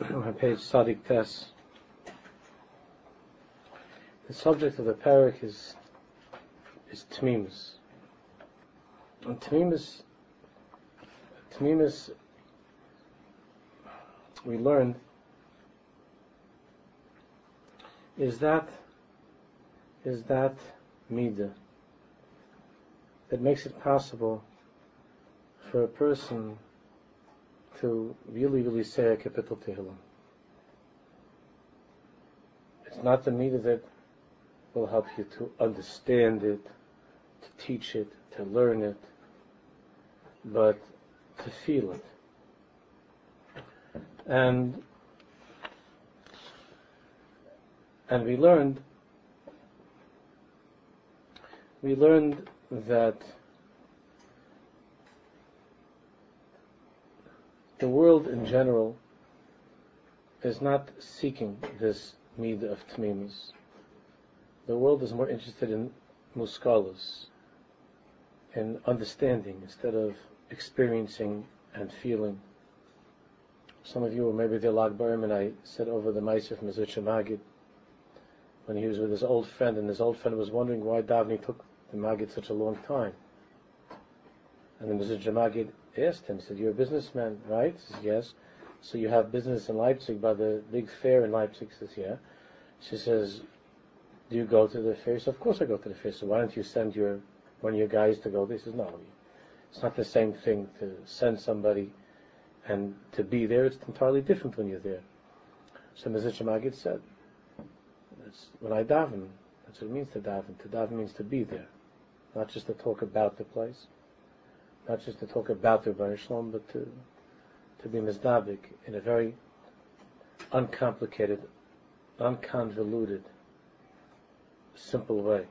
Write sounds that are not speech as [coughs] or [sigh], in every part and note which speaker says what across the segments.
Speaker 1: on page Sadik Tes. The subject of the parak is is Tmimus. And Tmimus, Tmimus, we learned, is that is that midah that makes it possible for a person to really, really say a capital Tehillim. It's not the midah that will help you to understand it, to teach it, to learn it, but to feel it. And and we learned we learned that the world in general is not seeking this need of tmimus. The world is more interested in muskalas, in understanding instead of experiencing and feeling. Some of you were maybe the Lag and I said over the Meiser from Mezritcher Maggid when he was with his old friend, and his old friend was wondering why Davni took the Magid such a long time. And the Mezritcher Maggid asked him, said, You're a businessman, right? He says, Yes. So you have business in Leipzig by the big fair in Leipzig? He says, Yeah. She says, Do you go to the fair? Says, Of course I go to the fair. So why don't you send your one of your guys to go? He says, No. It's not the same thing to send somebody and to be there. It's entirely different when you're there. So Mezritcher Maggid said, when I daven, that's what it means to daven. To daven means to be there, not just to talk about the place not just to talk about the Rebbeinu Shalom, but to to be mizdabik in a very uncomplicated, unconvoluted, simple way.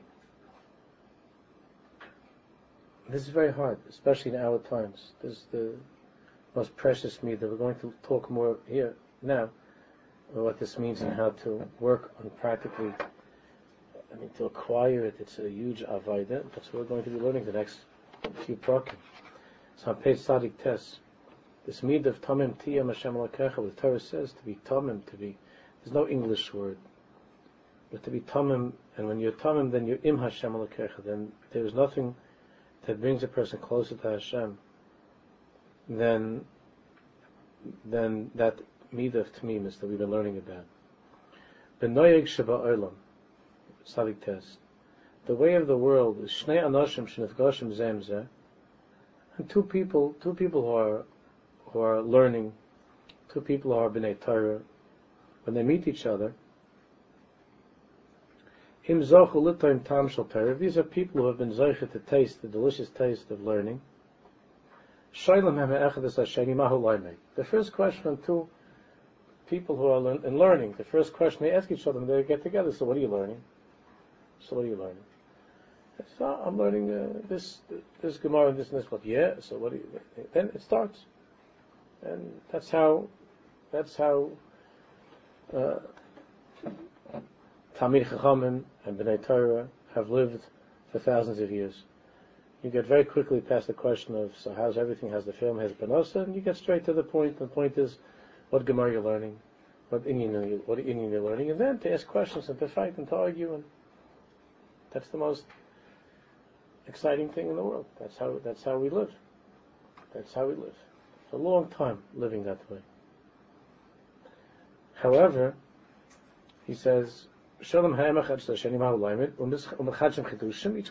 Speaker 1: This is very hard, especially in our times. This is the most precious me that we're going to talk more here now what this means and how to work on practically. I mean, to acquire it, it's a huge avodah. That's what we're going to be learning the next few prakim. So page Sadik Tes, this mid of Tamim Tiyam Hashem Lakecha, the Torah says to be Tamim, to be, there's no English word, but to be Tamim, and when you're Tamim, then you're Im Hashem Lakecha, then there's nothing that brings a person closer to Hashem than, than that mid of Tamimis that we've been learning about. Benoyeg Sheba Olam, Sadik Tes, the way of the world is Shnei Anoshim Shnefgoshim Zemzeh, and two people, two people who are who are learning, two people who are b'nei Torah, when they meet each other, im zochu litoim tam shel These are people who have been zoichet to taste the delicious taste of learning. The first question on two people who are in learning, the first question they ask each other when they get together, so what are you learning? So what are you learning? So I'm learning uh, this this Gemara and this and this. But yeah, so what? Do you, then it starts, and that's how that's how uh, Chachamim and Bnei Torah have lived for thousands of years. You get very quickly past the question of so how's everything? Has the film has Benosa? And you get straight to the point. The point is, what Gemara you're learning, what Inyan what Inyan you're learning, and then to ask questions and to fight and to argue, and that's the most exciting thing in the world. That's how that's how we live. That's how we live. It's a long time living that way. However, he says, each one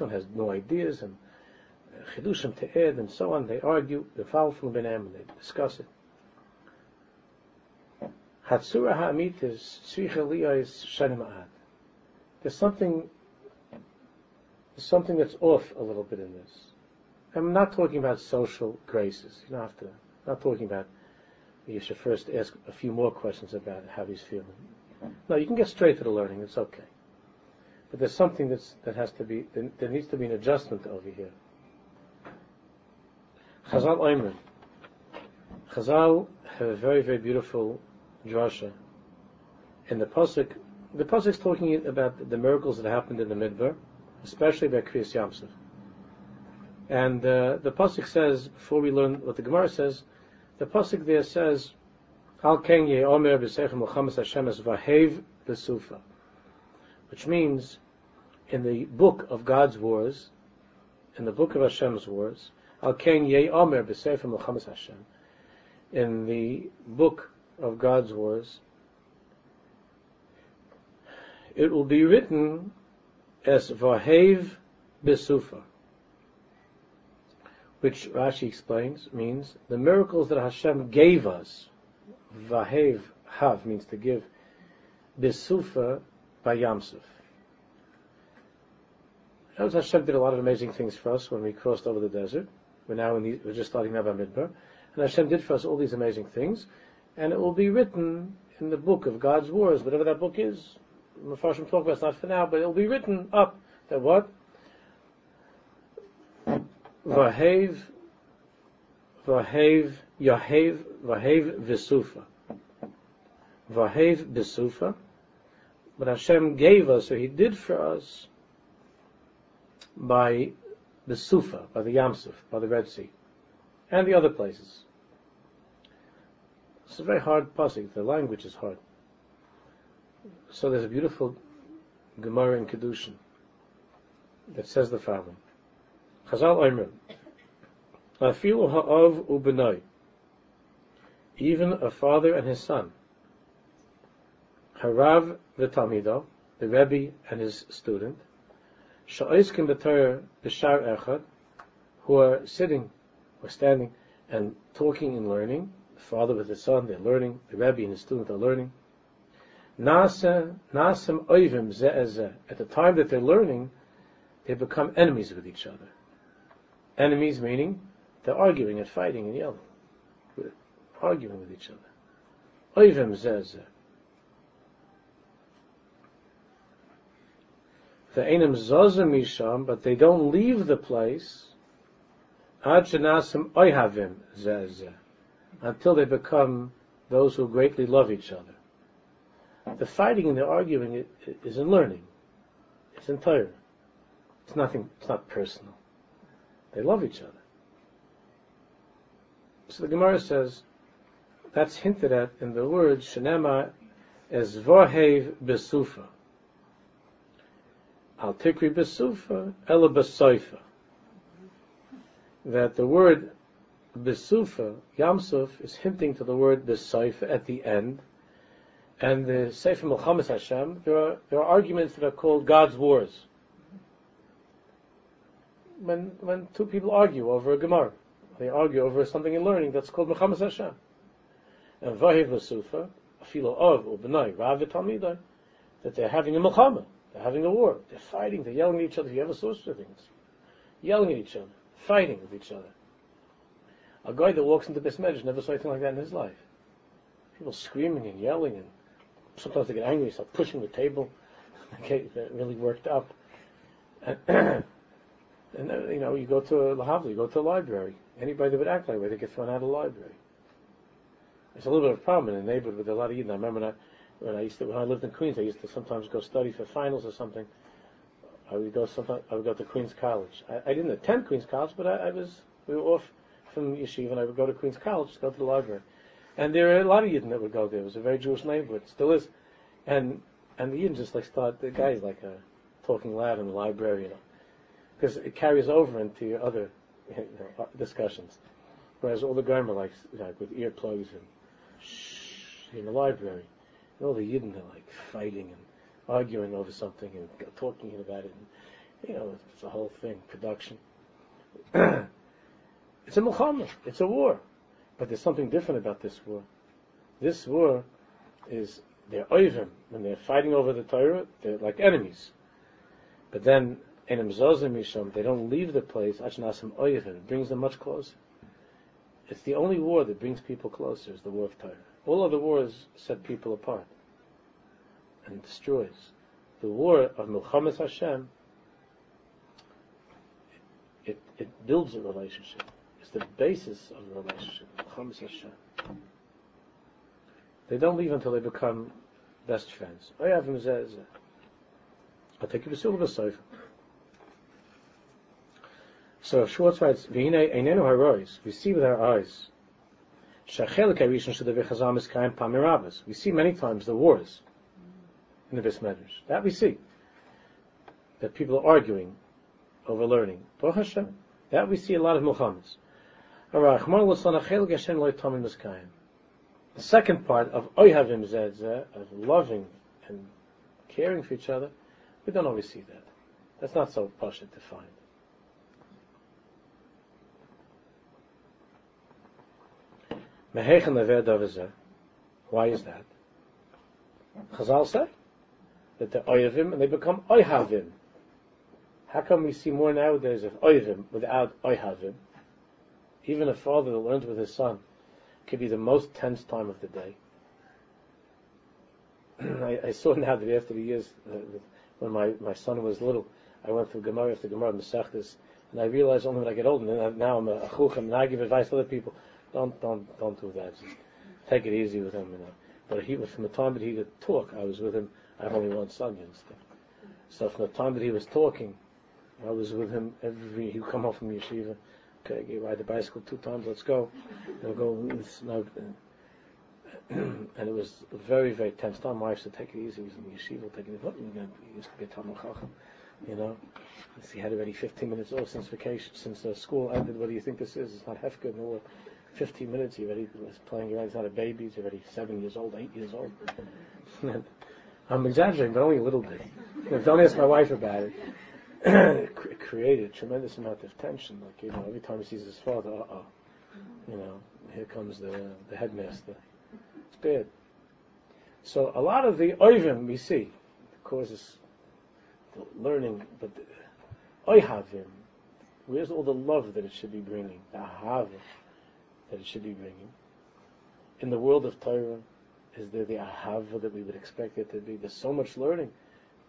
Speaker 1: has no ideas and uh, chidushim to add and so on. They argue, from benem, and they discuss it. There's something there's something that's off a little bit in this. I'm not talking about social graces. You don't have to. I'm not talking about. You should first ask a few more questions about how he's feeling. No, you can get straight to the learning. It's okay. But there's something that's that has to be. There, needs to be an adjustment over here. Chazal Omer. Chazal have a very very beautiful drasha. In the pasuk, the pasuk is talking about the miracles that happened in the midbar especially by Kriyas Yamsuf. And uh, the pasuk says, before we learn what the Gemara says, the pasuk there says, Al ken ye omer b'sechem Milchamas Hashem es vahev b'sufa. Which means, in the book of God's wars, in the book of Hashem's wars, Al ken ye omer b'sechem Milchamas Hashem. In the book of God's wars, it will be written as Vahev Besufa, which Rashi explains means the miracles that Hashem gave us. Vahev Hav means to give. Besufa by Yamsuf. Notice Hashem did a lot of amazing things for us when we crossed over the desert. We're now in the, we're just starting Nava Midbar. And Hashem did for us all these amazing things. And it will be written in the book of God's wars, whatever that book is. Mepharshim talk about not for now, but it will be written up that what? Vahev, Vahev, Yahev, Vahev Visufa. Vahev Visufa. But Hashem gave us, or He did for us, by the Sufa, by the Yamsuf, by the Red Sea, and the other places. It's a very hard pasuk. The language is hard. So there's a beautiful Gemara in Kedushin that says the following: Chazal Omer, Afilu ha'av u'benoi, even a father and his son, Harav v'talmido, the Rebbe and his student, sha'oiskim b'Torah b'shar echad, who are sitting or standing and talking and learning, the father with the son, they're learning, the Rebbe and his student are learning, Nasam oivim At the time that they're learning, they become enemies with each other. Enemies meaning they're arguing and fighting and yelling, arguing with each other. Oivim ze The enum zozim misham, but they don't leave the place. Ad shenasim oihavim ze until they become those who greatly love each other. The fighting and the arguing is in learning. It's in Torah. It's nothing, it's not personal. They love each other. So the Gemara says, that's hinted at in the word Shenema as Vohev Besufa. Al Tikri Besufa, Ela Besoifa. That the word Besufa, Yamsuf, is hinting to the word Besoifa at the end, and the Sefer Milchamas Hashem, there are, there are arguments that are called God's wars. When, when two people argue over a Gemara, they argue over something in learning that's called Muhammad Hashem. And Vahiv Lasufa, Afilo of Ubenai, Rav that they're having a Muhammad, they're having a war, they're fighting, they're yelling at each other. You ever saw such things? Yelling at each other, fighting with each other. A guy that walks into medrash never saw anything like that in his life. People screaming and yelling and sometimes they get angry, start pushing the table, [laughs] okay, really worked up. And, [clears throat] and uh, you know, you go to a you go to a library. Anybody that would act like that, they get thrown out of the library. It's a little bit of a problem in the neighborhood with a lot of Eden. I remember when I, when I used to, when I lived in Queens, I used to sometimes go study for finals or something. I would go sometimes, I would go to Queens College. I, I didn't attend Queens College, but I, I was, we were off from yeshiva and I would go to Queens College to go to the library. And there are a lot of Yidden that would go there. It was a very Jewish neighborhood, still is. And and the Yidden just like start. The guy's like talking loud in the library, you know, because it carries over into your other you know, uh, discussions. Whereas all the are like, like with earplugs and shh in the library, and all the Yidden are like fighting and arguing over something and talking about it. And, you know, it's a whole thing, production. [clears throat] it's a Muhammad. It's a war. But there's something different about this war. This war is they're oivim. When they're fighting over the Torah, they're like enemies. But then enim zozim misham, they don't leave the place. Achnasim oivim It brings them much closer. It's the only war that brings people closer. Is the war of Torah. All other wars set people apart and destroys. The war of Milchamas Hashem, it, it builds a relationship. The basis of the relationship. They don't leave until they become best friends. Oh, I him I'll take you to Silver. So Schwartz writes, we see with our eyes. We see many times the wars in the Bismedrash. That we see. That people are arguing over learning. That we see a lot of Muhammad's. The second part of Oyhavim Zedzeh, of loving and caring for each other, we don't always see that. That's not so to find. Why is that? Chazal say that they're oyavim and they become oyhavim. How come we see more nowadays of oyavim without oyhavim? Even a father that learns with his son could be the most tense time of the day. [clears throat] I, I, saw now that after the years, uh, when my, my son was little, I went through Gemara after Gemara Masechtas, and I realized only when I get older, and now I'm a chuch, and I give advice to other people. Don't, don't, don't do that. Just take it easy with him, you know. But he, from the time that he could talk, I was with him. I have only one son, you understand. So from the time that he was talking, I was with him every. He'd come home from yeshiva. Okay, you ride the bicycle two times. Let's go. We'll go. [clears throat] and it was a very, very tense time. My wife said, "Take it easy." He was in the yeshiva, taking it. He used to be a Talmud [laughs] Chacham, you know. He had already 15 minutes off since vacation, since uh, school ended. What do you think this is? It's not Hefka, no 15 minutes, he already was playing around. He's not a baby. He's already seven years old, eight years old. [laughs] I'm exaggerating, but only a little bit. don't ask my wife about it. [clears throat] created a tremendous amount of tension. Like you know, every time he sees his father, uh oh, you know, here comes the the headmaster. It's bad. So a lot of the oivim we see causes the learning, but oihavim, where's all the love that it should be bringing? The ahavim that it should be bringing. In the world of Torah, is there the ahava that we would expect it to be? There's so much learning.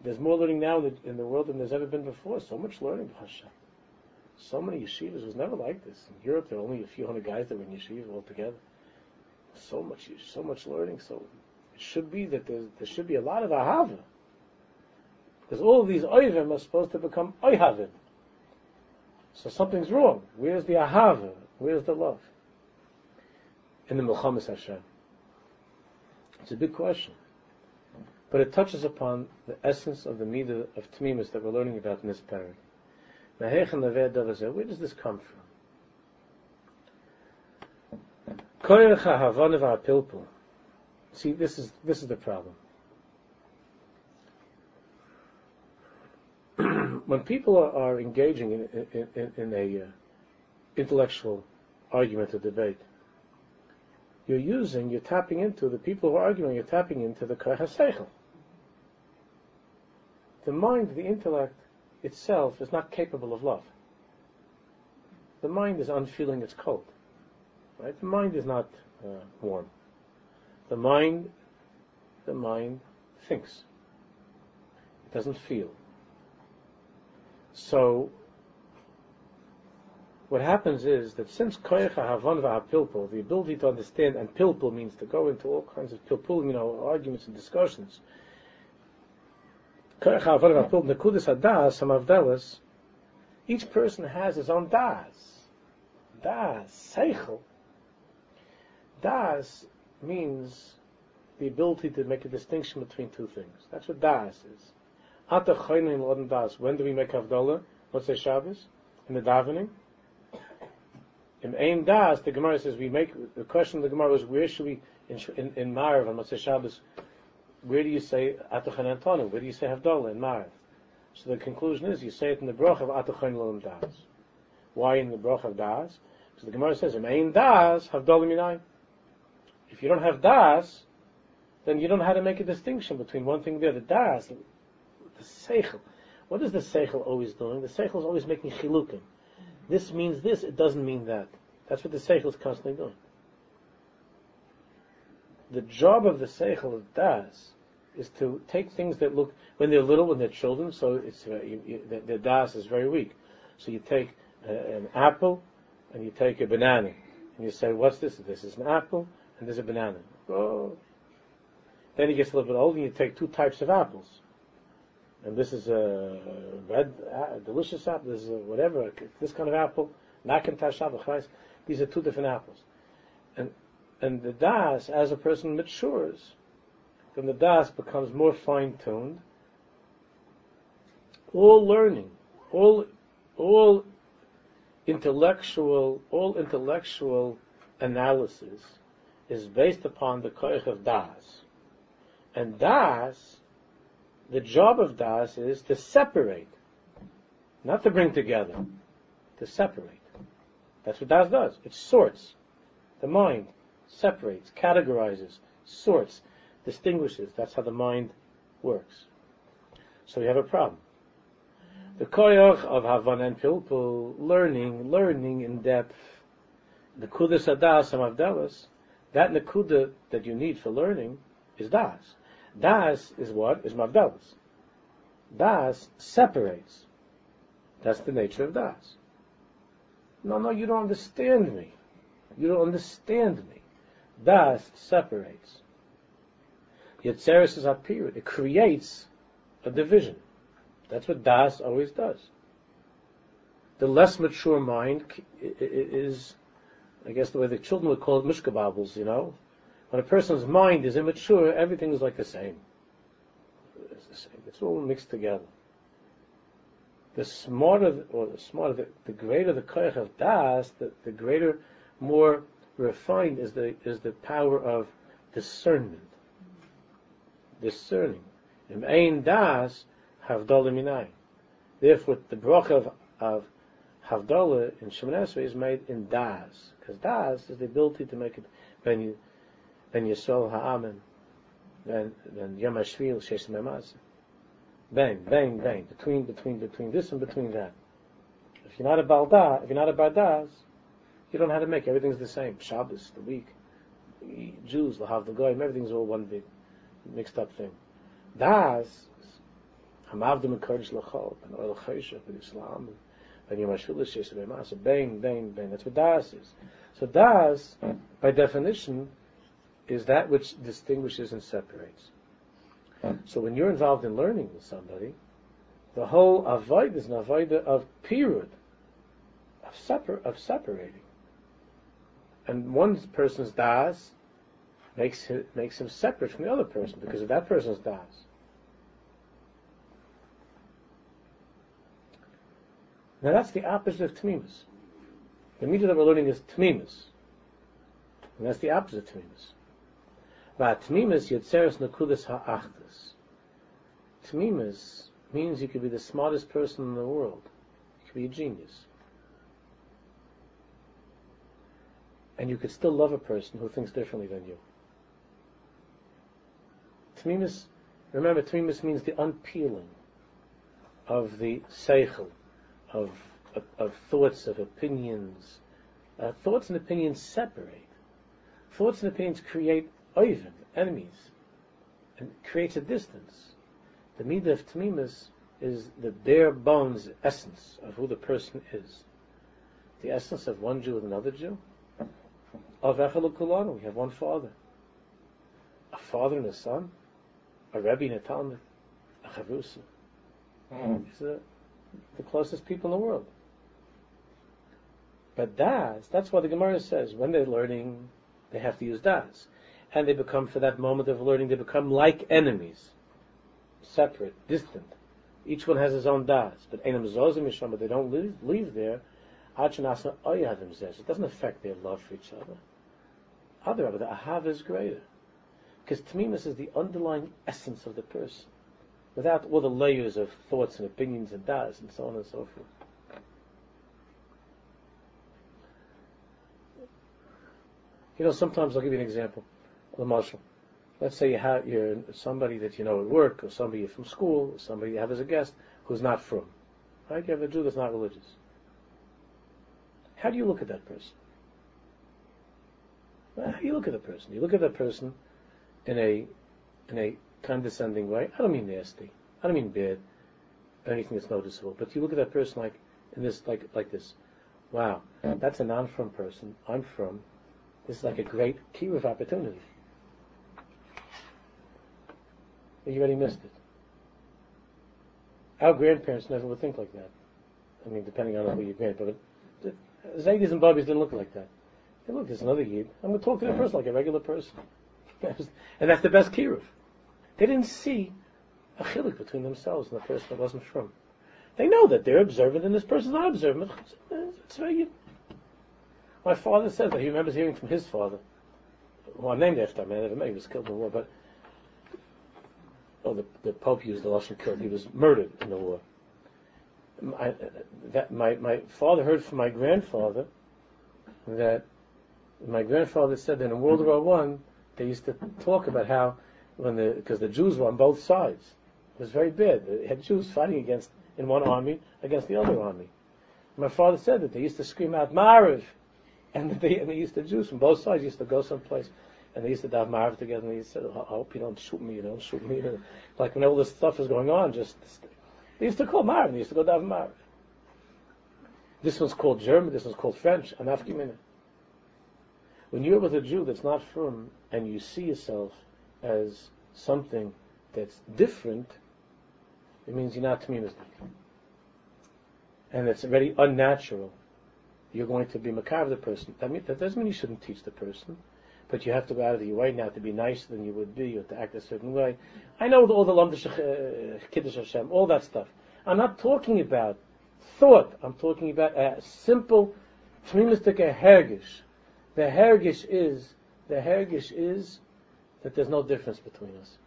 Speaker 1: There's more learning now in the, in the world than there's ever been before. So much learning, Hashem. So many yeshivas was never like this. In Europe, there are only a few hundred guys that were in yeshiva altogether. So much, so much learning. So it should be that there should be a lot of ahava. Because all of these oivim are supposed to become oihavim. So something's wrong. Where's the ahava? Where's the love? in the Milchamas Hashem? It's a big question. But it touches upon the essence of the midah of Tmimus that we're learning about in this parak. Where does this come from? See, this is this is the problem. [clears throat] when people are, are engaging in, in, in, in a uh, intellectual argument or debate, you're using, you're tapping into, the people who are arguing, you're tapping into the Koach HaSeichel. The mind, the intellect itself is not capable of love. The mind is unfeeling, it's cold. Right? The mind is not uh, warm. The mind, the mind thinks. It doesn't feel. So what happens is that since koyach havan v'hapilpul, the ability to understand, and pilpul means to go into all kinds of pilpul, you know, arguments and discussions. Koyach havan v'hapilpul, nekudis hadas, hamavdelas, each person has his own das. Das, seichel. Das means the ability to make a distinction between two things. That's what das is. Ata das. When do we make Havdalah? What's the Shabbos? In the davening? In Ein Das, the Gemara says we make the question of the Gemara was where should we in in, in Marav on Motzei Shabbos, where do you say Atachan Antonu? Where do you say Havdalah in Marav? So the conclusion is you say it in the Brach of Atachan Lolam Das. Why in the Brach of Das? Because the Gemara says in Ein Das Havdalah Minai. If you don't have Das, then you don't know how to make a distinction between one thing and the other. Das, the Seichel. What is the Seichel always doing? The Seichel is always making chilukim this means this, it doesn't mean that. That's what the Seichel is constantly doing. The job of the Seichel of Das is to take things that look, when they're little, when they're children, so it's, uh, you, you, the, Das is very weak. So you take uh, an apple, and you take a banana, and you say, what's this? This is an apple, and this is a banana. Oh. Then he gets a little bit older, and you take two types of apples and this is a red, uh, delicious apple, this is whatever, this kind of apple, McIntosh apple, these are two different apples. And And the das, as a person matures, then the das becomes more fine-tuned. All learning, all, all intellectual, all intellectual analysis is based upon the koich of das. And das, the job of das is to separate, not to bring together, to separate. That's what das does. It sorts. The mind separates, categorizes, sorts, distinguishes. That's how the mind works. So we have a problem. The koyach of Havan and Pilpul, learning, learning in depth, the kudas adas and avdelas, that nakuda that you need for learning is das. Das is what? Is mavdelas. Das separates. That's the nature of das. No, no, you don't understand me. You don't understand me. Das separates. Yetzeres is a period. It creates a division. That's what Das always does. The less mature mind is, I guess the way the children would call it, mishkababbles, you know. When a person's mind is immature, everything is like the same. It's the same. It's all mixed together. The smarter, or the smarter, the, the greater the koyach of das, the, the greater, more refined is the is the power of discernment. Discerning. Im ein das havdalah minai. Therefore, the bracha of, of in Shemoneh is made in das, because das is the ability to make it when you when saw ha'amen, then then yom hashvil. Bang, bang, bang, between, between, between this and between that. If you're not a balda, if you're not a bardas, you don't know to make everything's the same. Shabbos, the week, Jews, the the goyim, everything's all one big mixed up thing. Das, hamavdim and kodesh lachol, and oil chayshach, and Islam, and yom hashvil shesh memaz. Bang, bang, bang. That's what das is. So das, by definition, is that which distinguishes and separates. So when you're involved in learning with somebody, the whole avoid is an avoid of period, of, separ- of separating. And one person's das makes him, makes him separate from the other person because of that person's das. Now that's the opposite of tmimus. The meter that we're learning is tmimus. And that's the opposite of tmimus. But Tmimus yetzeres nakudas ha'achdas. Tmimus means you could be the smartest person in the world. You could be a genius. And you could still love a person who thinks differently than you. Tmimus, remember, Tmimus means the unpeeling of the seichel, of, of, of thoughts, of opinions. Uh, thoughts and opinions separate. Thoughts and opinions create oiven, enemies, and creates a distance. The midah of tmimus is the bare bones essence of who the person is. The essence of one Jew with another Jew. Of Echel we have one father. A father and a son. A Rebbe and a Talmud. A Chavrusa. Mm. These are the closest people in the world. But das, that's why the Gemara says, when they're learning, they have to use das and they become, for that moment of learning, they become like enemies, separate, distant. Each one has his own das, but enam zozim yisham, but they don't leave, leave there. It doesn't affect their love for each other. Other, but the ahav is greater. Because tmimus is the underlying essence of the person, without all the layers of thoughts and opinions and das and so on and so forth. You know, sometimes I'll give you an example The marshal. Let's say you have you're somebody that you know at work, or somebody from school, or somebody you have as a guest who's not from. Right? You have a Jew that's not religious. How do you look at that person? Well, how do you look at the person? You look at that person in a in a condescending way. I don't mean nasty. I don't mean bad. Anything that's noticeable. But you look at that person like in this like like this. Wow, that's a non-from person. I'm from. This is like a great key of opportunity. you already missed it. Our grandparents never would think like that. I mean, depending on who your grandparents. But Zaydis and Bobbies didn't look like that. Hey, look, there's another Yid. I'm going to talk to that person like a regular person. And that's the best kiruv. They didn't see a chilik between themselves and the person that wasn't from. They know that they're observant and this person's not observant. It's very My father said that he remembers hearing from his father, who I'm named after, I mean, I never met, he was killed in the war, but oh, the, the Pope used the Lashon killed. He was murdered in the war. I, that my, my father heard from my grandfather that my grandfather said that in World War One they used to talk about how when the because the Jews were on both sides. It was very bad. They had Jews fighting against in one army against the other army. My father said that they used to scream out Mariv, and [laughs] they and they used to Jews from both sides used to go someplace and they used to have Mariv together. And he said, "I hope you don't shoot me. You don't shoot me." [laughs] Like when all this stuff was going on, just they used to call Mariv. They used to go down Mariv. This one's called German. This one's called French. Anafkimina. When you're with a Jew that's not from, and you see yourself as something that's different, it means you're not Tamimisnik. And it's very unnatural. You're going to be of the person. That, mean, that doesn't mean you shouldn't teach the person, but you have to go out of your way now to be nicer than you would be, or to act a certain way. I know all the Lamdish uh, Kiddush Hashem, all that stuff. I'm not talking about thought. I'm talking about a simple Tamimistik hergish. The hergish is, the hergish is that there's no difference between us.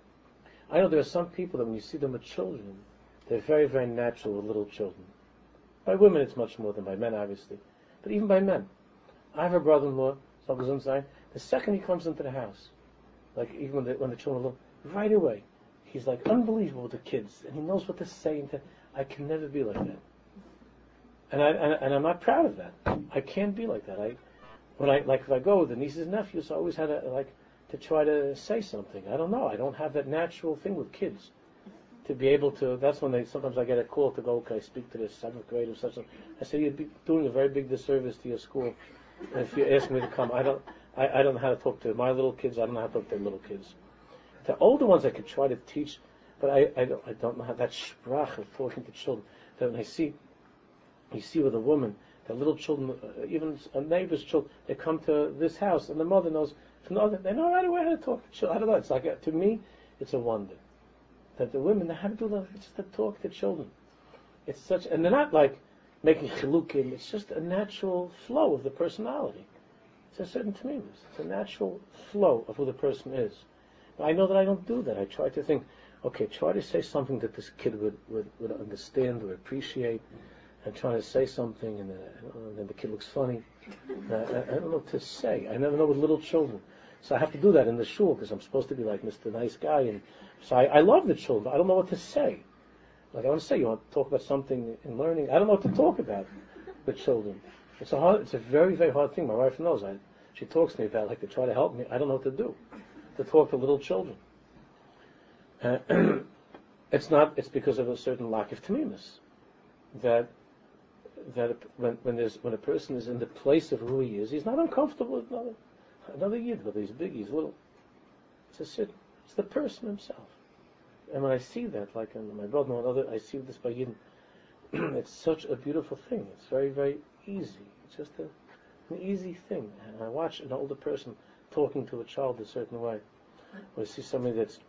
Speaker 1: I know there are some people that when you see them with children, they're very, very natural with little children. By women, it's much more than by men, obviously. But even by men. I have a brother-in-law, the second he comes into the house, like even when the, when the children are little, right away, he's like unbelievable with the kids, and he knows what to say. And to, I can never be like that. And, I, and, and I'm not proud of that. I can't be like that. I, when I, like if I go with the nieces and nephews, I always had to, like, to try to say something. I don't know. I don't have that natural thing with kids to be able to. That's when they sometimes I get a call to go. Okay, speak to this seventh grade or such. I say you'd be doing a very big disservice to your school if you ask me to come. I don't. I, I don't know how to talk to my little kids. I don't know how to talk to little kids. The older ones I could try to teach, but I, I don't. I don't know how that sprach of talking to children. That when I see, you see with a woman, the little children, uh, even a neighbor's children, they come to this house and the mother knows from the other. They know right away how to talk to children. I don't know. It's like a, to me, it's a wonder that the women they have to do that just to talk to children. It's such, and they're not like making chilukim. It's just a natural flow of the personality. It's a certain to me. It's a natural flow of who the person is. I know that I don't do that. I try to think, okay, try to say something that this kid would, would, would understand or appreciate. And trying to say something, and, uh, and then the kid looks funny. Uh, I, I, don't know what to say. I never know with little children. So I have to do that in the shul because I'm supposed to be like Mr. Nice Guy. And so I, I love the children. I don't know what to say. Like I want to say, you want to talk about something in learning. I don't know what to talk about with children. It's a hard, it's a very, very hard thing. My wife knows. I, she talks to me about like to try to help me. I don't know what to do to talk to little children. Uh, [clears throat] it's not. It's because of a certain lack of tamimus that that when when there's when a person is in the place of who he is, he's not uncomfortable with another another yid, whether he's big, he's little. It's a sit. It's the person himself. And when I see that, like in my brother and other, I see this by Yidden. [clears throat] it's such a beautiful thing. It's very, very easy. It's just a, an easy thing. And I watch an older person talking to a child a certain way, or I see somebody that's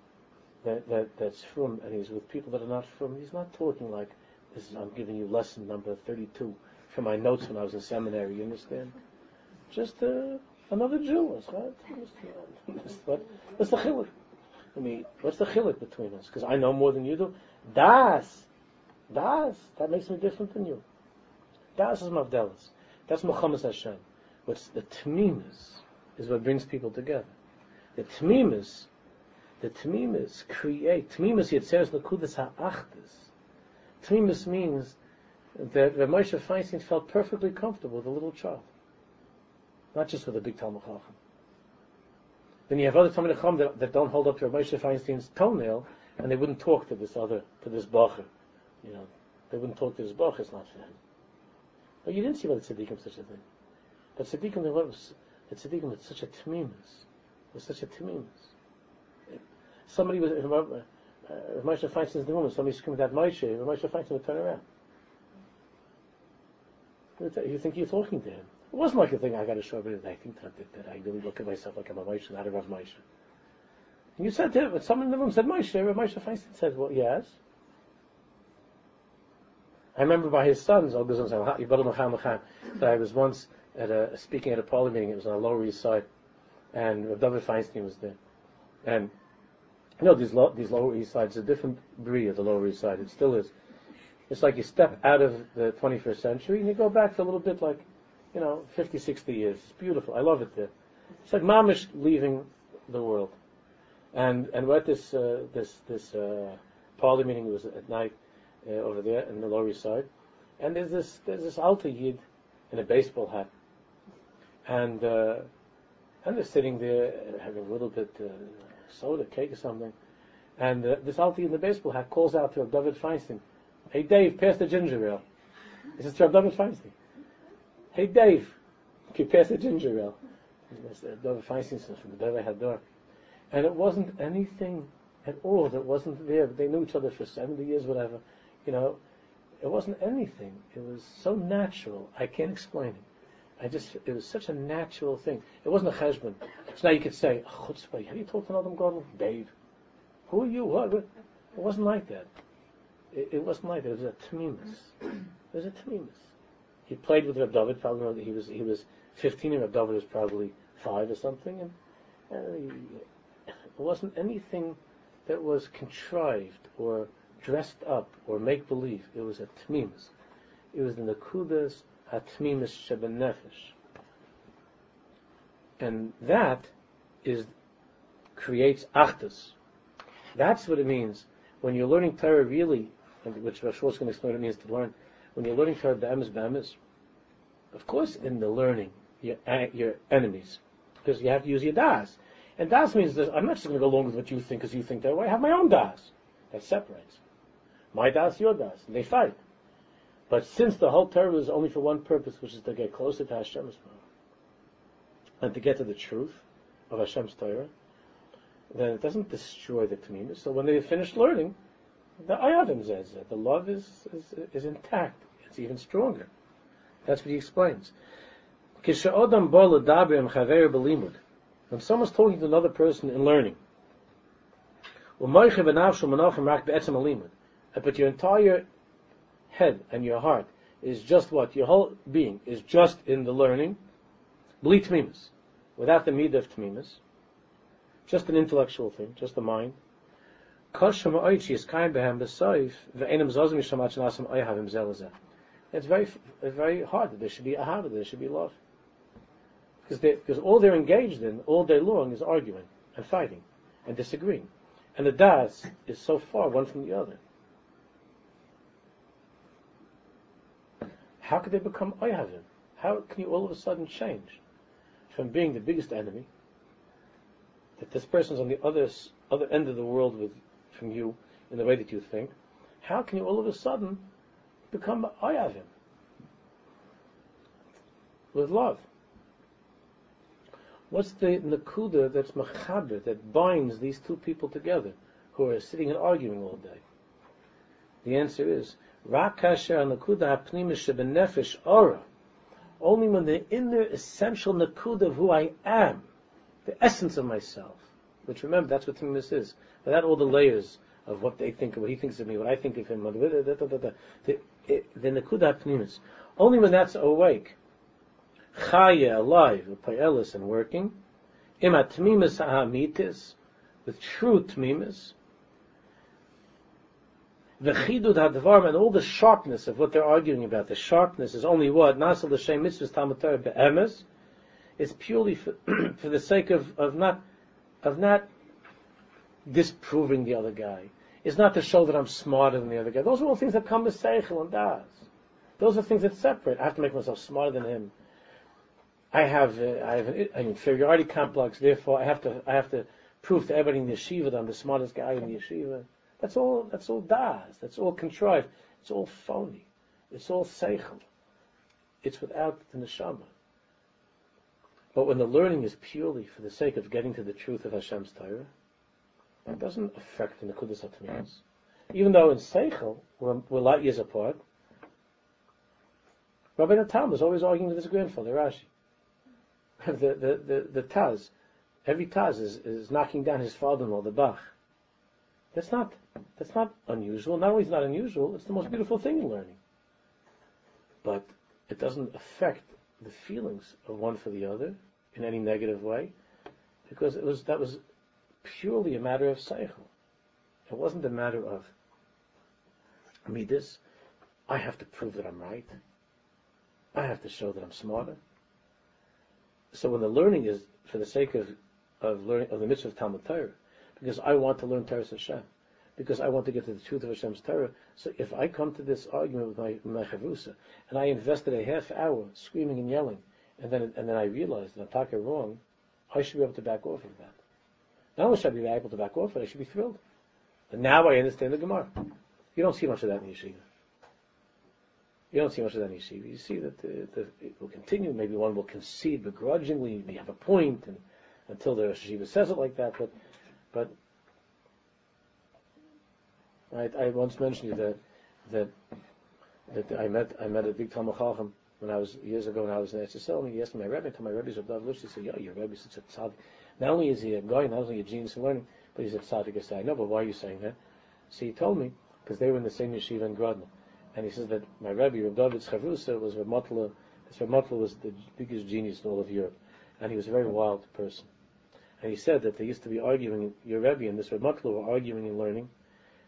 Speaker 1: that, that that's from, and he's with people that are not from. He's not talking like this. Is, I'm giving you lesson number thirty-two from my notes when I was in seminary. You understand? Just uh, another Jew. What's the chiluk? I mean, what's the chiluk between us? Because I know more than you do. Das, das, that makes me different than you. Das is mavdelas. That's Milchamas Hashem. What's the tmimis is what brings people together. The tmimis, the tmimis create tmimis yetzeres lekudas ha'achtis. Tmimis means that Rav Moshe Feinstein felt perfectly comfortable with a little child, not just with a big Talmud Chacham. Then you have other Talmud Chacham that, that don't hold up to Rav Moshe Feinstein's toenail, and they wouldn't talk to this other, to this bacher. You know, they wouldn't talk to this bacher. It's not fair. But you didn't see about the tzaddikim such a thing. But tzaddikim, there was the tzaddikim with such a tmimus, with such a tmimus. Somebody was, uh, Uh, if Moshe Feinstein's in the room, somebody screamed at Moshe, Rav Moshe Feinstein would turn around. You think you're talking to him. It wasn't like a thing I got to show everybody. That I think that, that, that I really look at myself like I'm a Moshe, not a Rav Moshe. And you said to him, someone in the room said Moshe, Rav Moshe Feinstein said, well, yes. I remember by his sons, that I was once at a, speaking at a parliament meeting, it was on the Lower East Side, and David Feinstein was there. And, know, these, lo- these Lower East Sides, a different breed of the Lower East Side, it still is. It's like you step out of the 21st century and you go back a little bit like, you know, 50, 60 years. It's beautiful. I love it there. It's like mamish leaving the world. And and we're at this uh, this this uh, parley meeting. It was at night uh, over there in the Lower East Side, and there's this there's this alter yid in a baseball hat, and uh, and they're sitting there having a little bit uh, soda, cake or something, and uh, this alter in the baseball hat calls out to David Feinstein, "Hey Dave, pass the ginger ale." He This is David Feinstein. Hey Dave, can you pass the ginger ale? David Feinstein from the David Hador. And it wasn't anything at all that wasn't there. They knew each other for 70 years, whatever. You know, it wasn't anything. It was so natural. I can't explain it. I just, it was such a natural thing. It wasn't a cheshbon. So now you could say, oh, chutzpah, have you talked to Adam Gordon? Dave. Who are you? What? It wasn't like that. It, it, wasn't like that. It was a tamimus. It was a tamimus. He played with Reb David. Probably he was he was 15, and Reb David was probably five or something, and, he, it wasn't anything that was contrived or dressed up or make believe. It was a tmimus. It was the nakudas hatmimus shebenefesh. And that is creates achdus. That's what it means when you're learning Torah really, which Rosh is going to explain what it means to learn. When you're learning Torah be'emes be'emes, of course, in the learning, your, your enemies, because you have to use your das. And das means that I'm not just going to go along with what you think because you think that way. I have my own das. That separates. My das, your das. And they fight. But since the whole Torah is only for one purpose, which is to get closer to Hashem's and to get to the truth of Hashem's Torah, then it doesn't destroy the Tamim. So when they finish learning, the Ayadim says that the love is, is, is intact. It's even stronger. That's what he explains. When someone's talking to another person in learning, but your entire head and your heart is just what? Your whole being is just in the learning, bli tmimus, without the midah of tmimus, just an intellectual thing, just the mind. It's very, very hard that there should be a hard, there should be love. because Because all they're engaged in all day long is arguing and fighting and disagreeing. And the das is so far one from the other. How could they become oyhavim? How can you all of a sudden change from being the biggest enemy, that this person's on the other, other end of the world with, from you in the way that you think, how can you all of a sudden become oyhavim? With love. What's the nakuda that's machaber, that binds these two people together, who are sitting and arguing all day? The answer is, Ora. Only when the inner essential nakuda of who I am, the essence of myself. Which remember, that's what this is. Without all the layers of what they think, of what he thinks of me, what I think of him, the, the, the nakuda hapnimis. Only when that's awake, chaya, alive, payelis, and working, imat tmimis ha'amitis, with true tmimis, the chidud hadvarim, and all the sharpness of what they're arguing about, the sharpness is only what? Nasal l'shem mitzvahs Torah be'emes, is purely for, [clears throat] for the sake of, of not, of not disproving the other guy. It's not to show that I'm smarter than the other guy. Those are all things that come with seichel and das. Those are things that separate. I have to make myself smarter than him. I have uh, I have an, an, inferiority complex. Therefore, I have to I have to prove to everybody in the yeshiva that I'm the smartest guy in the yeshiva. That's all. That's all das. That's all contrived. It's all phony. It's all seichel. It's without the neshama. But when the learning is purely for the sake of getting to the truth of Hashem's Torah, that doesn't affect the nekudas Even though in seichel we're, we're light years apart, Rabbeinu Tam was always arguing with his grandfather, Rashi. [laughs] the, the, the, the Taz, every Taz is, is knocking down his father-in-law, the Bach. That's not, that's not unusual. Not only is not unusual, it's the most beautiful thing in learning. But it doesn't affect the feelings of one for the other in any negative way, because it was, that was purely a matter of seichel. It wasn't a matter of me this. I have to prove that I'm right. I have to show that I'm smarter. So when the learning is for the sake of, of learning of the mitzvah of Talmud Torah, because I want to learn Torah Hashem, because I want to get to the truth of Hashem's Torah. So if I come to this argument with my, my chavrusa, and I invested a half hour screaming and yelling, and then and then I realized that I'm talking wrong, I should be able to back off of that. Not only should I be able to back off, but I should be thrilled. And now I understand the Gemara. You don't see much of that in yeshiva. You don't see much of that in yeshiva. You see that the, the, it will continue. Maybe one will concede begrudgingly, may have a point, and until the yeshiva says it like that. But I, I once mentioned to you that that that I met I met a big Talmud Chacham when I was years ago when I was in SSL, and he asked my Rebbe, to my Rebbe's Rav Lish, he said, "Yeah, your Rebbe's such a tzaddik. Not only is he a guy, not only a genius in learning, but he's a tzaddik." I said, "I know, but why are you saying that?" So he told me because they were in the same yeshiva in Grodno. And he says that my Rebbe, Rav David Chavrusa, was Ramotla, this Ramotla was the biggest genius in all of Europe. And he was a very wild person. And he said that they used to be arguing, your Rebbe and this Ramotla were arguing and learning.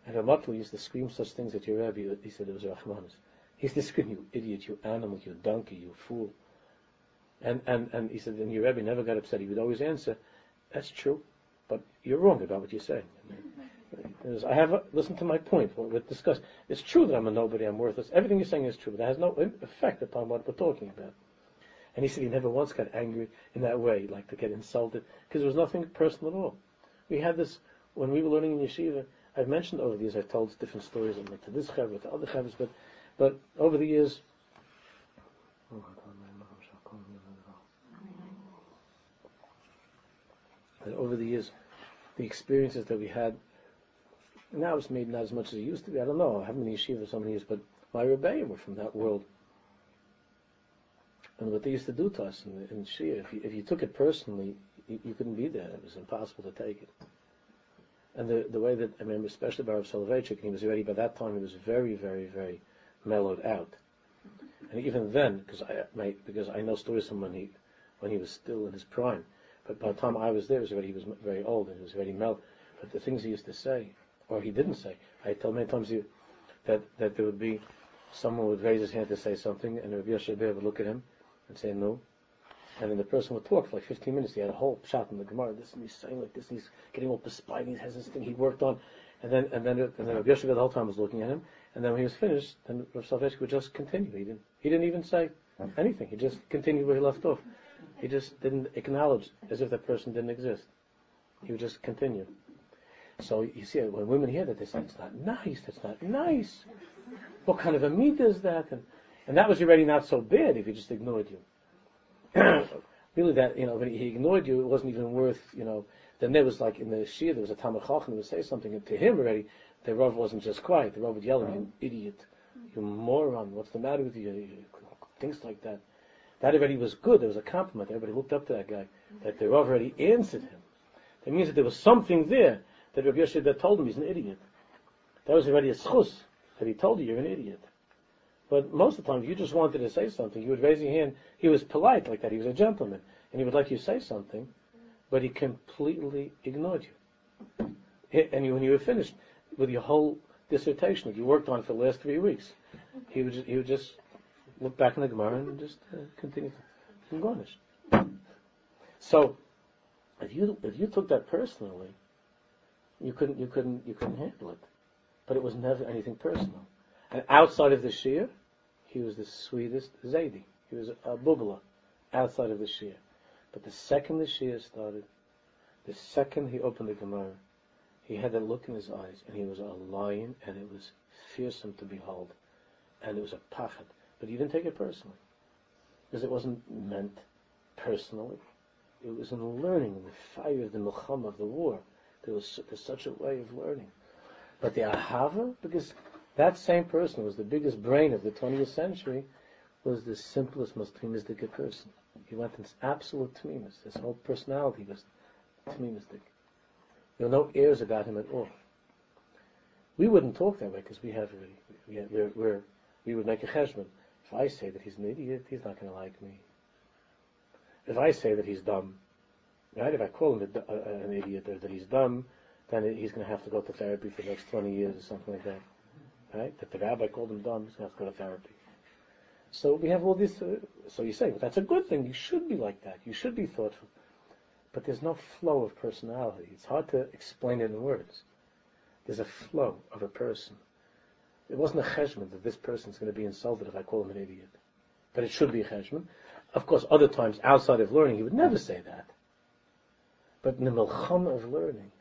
Speaker 1: And Ramotla used to scream such things at your Rebbe, he said it was Rahmanis. He used to scream, you idiot, you animal, you donkey, you fool. And, and, and he said, and your Rebbe never got upset. He would always answer, that's true, but you're wrong about what you're saying. I have listened to my point. What we discussed. It's true that I'm a nobody. I'm worthless. Everything you're saying is true. But that has no effect upon what we're talking about. And he said he never once got angry in that way, like to get insulted, because there was nothing personal at all. We had this when we were learning in yeshiva. I've mentioned over the years. I've told different stories and to this chaver, to other chavers, but but over the years. Oh, over the years, the experiences that we had now it's maybe not as much as it used to be. I don't know. I haven't been in yeshiva so many years, but my rebbeim were from that world. And what they used to do to us in, in Shiur, if you, if you took it personally, you, you, couldn't be there. It was impossible to take it. And the, the way that, I remember, especially Rav Soloveitchik, he was already, by that time, he was very, very, very mellowed out. And even then, because I, my, because I know stories from when he, when he was still in his prime, but by the time I was there, was already, he was very old and he was very mellowed. But the things he used to say, or he didn't say. I told many times you, that, that there would be someone would raise his hand to say something, and Rabbi Yoshe would look at him and say no. And then the person would talk for like 15 minutes. He had a whole shot in the Gemara. This and he's saying like this, and he's getting all perspired. He has this thing he worked on, and then and then and then Rabbi Yoshe the whole time was looking at him. And then when he was finished, then Rav Soloveitchik would just continue. He didn't he didn't even say anything. He just continued where he left off. He just didn't acknowledge as if that person didn't exist. He would just continue. So you see, when women hear that, they say, it's not nice, that's not nice. What kind of a meat is that? And, and that was already not so bad if he just ignored you. [clears throat] really that, you know, when he ignored you, it wasn't even worth, you know, then there was like in the Shiur, there was a Talmud Chacham who would say something, to him already, the Rav wasn't just quiet, the Rav would yell at you idiot, you moron, what's the matter with you? Things like that. That already was good, there was a compliment, everybody looked up to that guy, that the Rav already answered him. That means that there was something there that Rabbi Yoshe told him he's an idiot. That was already a schus that he told you you're an idiot. But most of the time, if you just wanted to say something, you would raise your hand. He was polite like that. He was a gentleman, and he would let you say something, but he completely ignored you. And when you were finished with your whole dissertation that you worked on for the last three weeks, he would just, he would just look back in the Gemara and just uh, continue to garnish. So, if you if you took that personally, you couldn't, you couldn't, you couldn't handle it. But it was never anything personal. And outside of the Shiur, he was the sweetest Zaidi. He was a bugla outside of the Shiur. But the second the Shiur started, the second he opened the Gemara, he had that look in his eyes, and he was a lion, and it was fearsome to behold, and it was a pachad. But he didn't take it personally, because it wasn't meant personally. It was in learning, in the fire of the milcham of the war. There was there's such a way of learning. But the ahava, because that same person was the biggest brain of the 20th century, was the simplest, most tmimistic person. He went into absolute tmimis. His whole personality was tmimistic. There were no airs about him at all. We wouldn't talk that way because we have, we, we're, we're, we would make a cheshbon. If I say that he's an idiot, he's not going to like me. If I say that he's dumb, right? If I call him a, a, an idiot or that he's dumb, then he's going to have to go to therapy for the next 20 years or something like that. Right? That the rabbi called him dumb, he's going to go to therapy. So we have all this, uh, so you say, well, that's a good thing. You should be like that. You should be thoughtful. But there's no flow of personality. It's hard to explain it in words. There's a flow of a person. It wasn't a cheshbon that this person's going to be insulted if I call him an idiot. But it should be a cheshbon. Of course, other times outside of learning, he would never say that. But in the milchama of learning,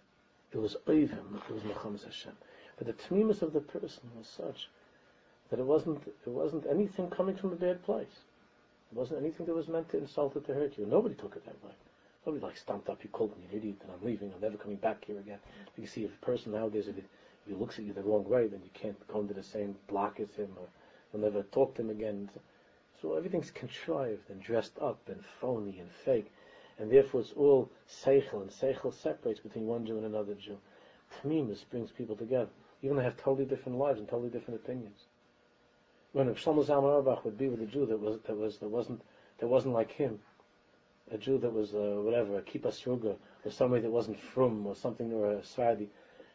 Speaker 1: it was Oivim, it was Milchamas Hashem. But the tmimus of the person was such that it wasn't it wasn't anything coming from a bad place. It wasn't anything that was meant to insult or to hurt you. Nobody took it that way. Nobody like stomped up, you called me an idiot and I'm leaving, I'm never coming back here again. You see if a person nowadays if, it, if he looks at you the wrong way, then you can't go into the same block as him or you'll never talk to him again. So everything's contrived and dressed up and phony and fake and therefore it's all seichel, and seichel separates between one Jew and another Jew. Tmimus brings people together, even they have totally different lives and totally different opinions. When a Shlomo Zalman Auerbach would be with a Jew that was that was that wasn't that wasn't like him, a Jew that was uh, whatever a kippah sruga or somebody that wasn't from or something or a Sfardi,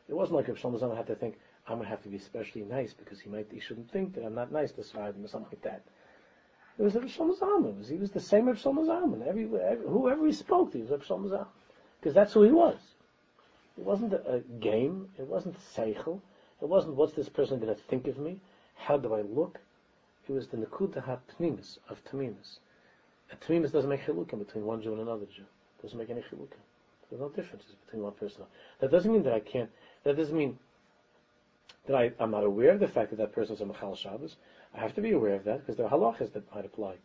Speaker 1: it wasn't like if Shlomo Zalman had to think I'm gonna have to be especially nice because he might he shouldn't think that I'm not nice to Sfardim or something like that. It was Shlomo Zalman. He was the same Reb Shlomo Zalman. Every, every, whoever he spoke to, he was Reb Shlomo Zalman. Because that's who he was. It wasn't a game. It wasn't seichel. It wasn't what's this person going to think of me? How do I look? It was the nekuda ha-pnimis of tamimis. A tamimis doesn't make chilukim between one Jew and another Jew. It doesn't make any chilukim. There's no differences between one person. That doesn't mean that I can't. That doesn't mean that I, am not aware of the fact that that person is a Machal Shabbos. I have to be aware of that because there are halachas that might apply.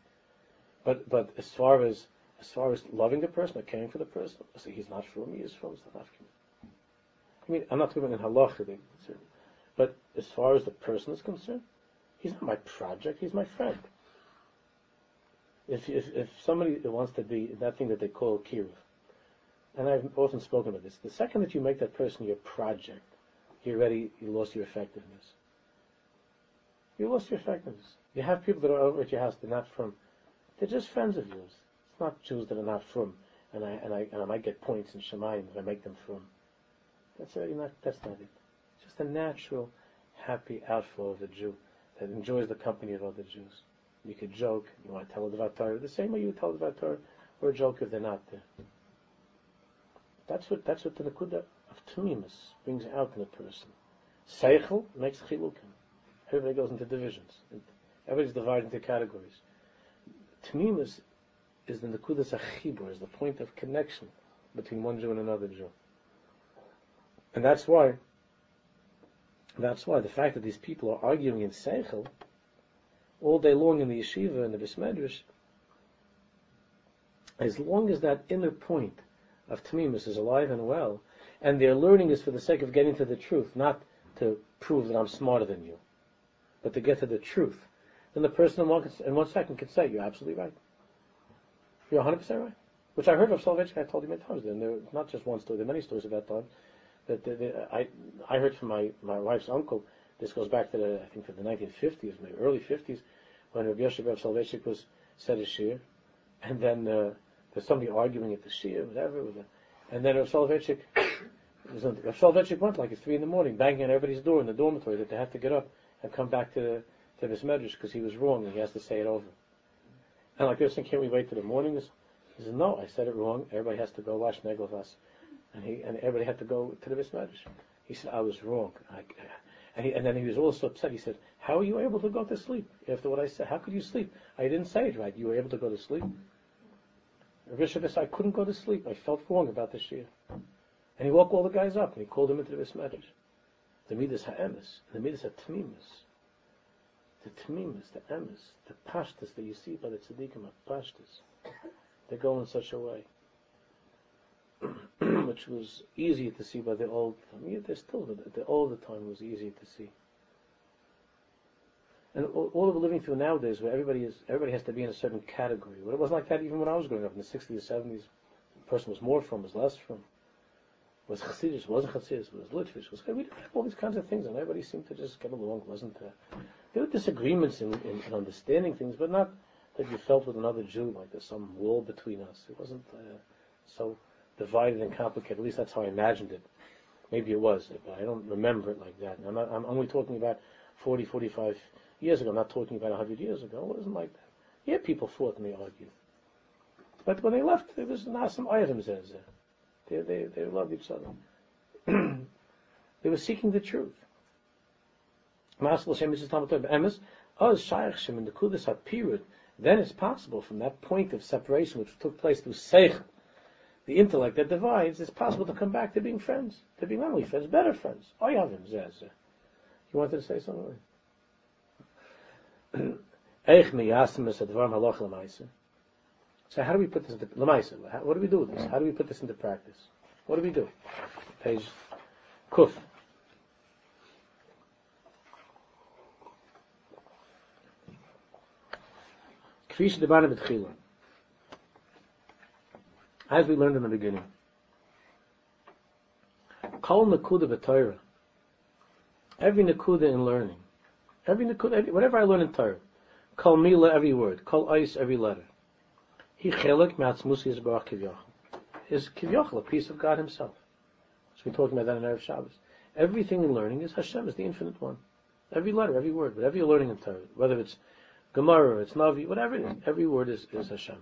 Speaker 1: But but as far as as far as loving the person or caring for the person, I say he's not from me, he's from South Africa. I mean, I'm not talking in halacha, but as far as the person is concerned, he's not my project, he's my friend. If, if, if somebody wants to be that thing that they call kiruv, and I've often spoken about this, the second that you make that person your project, you already you lost your effectiveness you lost your effectiveness. You have people that are over at your house, they're not from, they're just friends of yours. It's not Jews that are not from, and I, and I, and I might get points in Shemayim if I make them from. That's uh, really not, that's not it. Just a natural, happy outflow of a Jew that enjoys the company of other Jews. You could joke, you want to tell a Dvar Torah, the same way you tell a Dvar Torah, or joke if they're not there. That's what, that's what the Nakuda of Tamimus brings out in a person. Seichel makes chilukim. Everybody goes into divisions. Everybody's divided into categories. Tamimus is the Nakudas Achibur, is the point of connection between one Jew and another Jew. And that's why, that's why the fact that these people are arguing in Seichel all day long in the yeshiva and the Bismedrash, as long as that inner point of Tamimus is alive and well, and their learning is for the sake of getting to the truth, not to prove that I'm smarter than you but to get to the truth, then the person in one, second can say, you're absolutely right. You're 100% right. Which I heard of Soloveitchik, I told you many times, and there not just one story, there are many stories about that. That, that, I, I heard from my, my wife's uncle, this goes back to the, I think to the 1950s, maybe early 50s, when Rabbi Yosef Rav was said a shiur, and then uh, there's somebody arguing at the shiur, whatever, with a, and then Rav Soloveitchik, [coughs] Rav Soloveitchik went like at three in the morning, banging on everybody's door in the dormitory that they have to get up and come back to to this medrash because he was wrong and he has to say it over. And like this, I can't we wait till the morning? He said, no, I said it wrong. Everybody has to go watch Neglavas. And he and everybody had to go to the Medrash. He said, I was wrong. I, and, he, and then he was also upset. He said, how are you able to go to sleep after what I said? How could you sleep? I didn't say it right. You were able to go to sleep. Rishavas, I couldn't go to sleep. I felt wrong about the Shiur. And he woke all the guys up and he called them into the Medrash the midas ha'emes, the midas ha'tmimus, the tmimus, the emes, the pashtas that you see by the tzaddikim of pashtas, they go in such a way, [clears throat] which was easier to see by the old time. Yeah, they still, the, the older time was easier to see. And all, all that we're living through nowadays, where everybody is, everybody has to be in a certain category. Well, it wasn't like that even when I was growing up in the 60s, 70s. The person was more from, was less from. Was Chassidus, wasn't Chassidus, was Litvish, was we didn't have all these kinds of things, and everybody seemed to just get along. wasn't there? There were disagreements in, in, in understanding things, but not that you felt with another Jew like there's some wall between us. It wasn't uh, so divided and complicated. At least that's how I imagined it. Maybe it was, but I don't remember it like that. I'm, not, I'm only talking about 40, 45 years ago. I'm not talking about 100 years ago. It wasn't like that. Yeah, people fought and they argued. But when they left, there was not some items there. They, they, they loved each other. [clears throat] they were seeking the truth. Then it's possible from that point of separation which took place through Seichel, the intellect that divides, it's possible to come back to being friends, to being not only friends, better friends. I have him, You wanted to say something? [clears throat] So how do we put this into lemaisa? What do we do with this? How do we put this into practice? What do we do? Page kuf. Kfish debana betchila. As we learned in the beginning. Kol nakuda b'Torah. Every nakuda in learning. Every nakuda, every, whatever I learn in Torah. Kol mila, every word. Kol ice, every letter. He chelik matzmus yizbarach kivyachal. Is kivyachal, a piece of God himself. So we're talking about that in Erev Shabbos. Everything in learning is Hashem, is the infinite one. Every letter, every word, whatever you're learning in Torah, whether it's Gemara, it's Navi, whatever it is, every word is, is Hashem.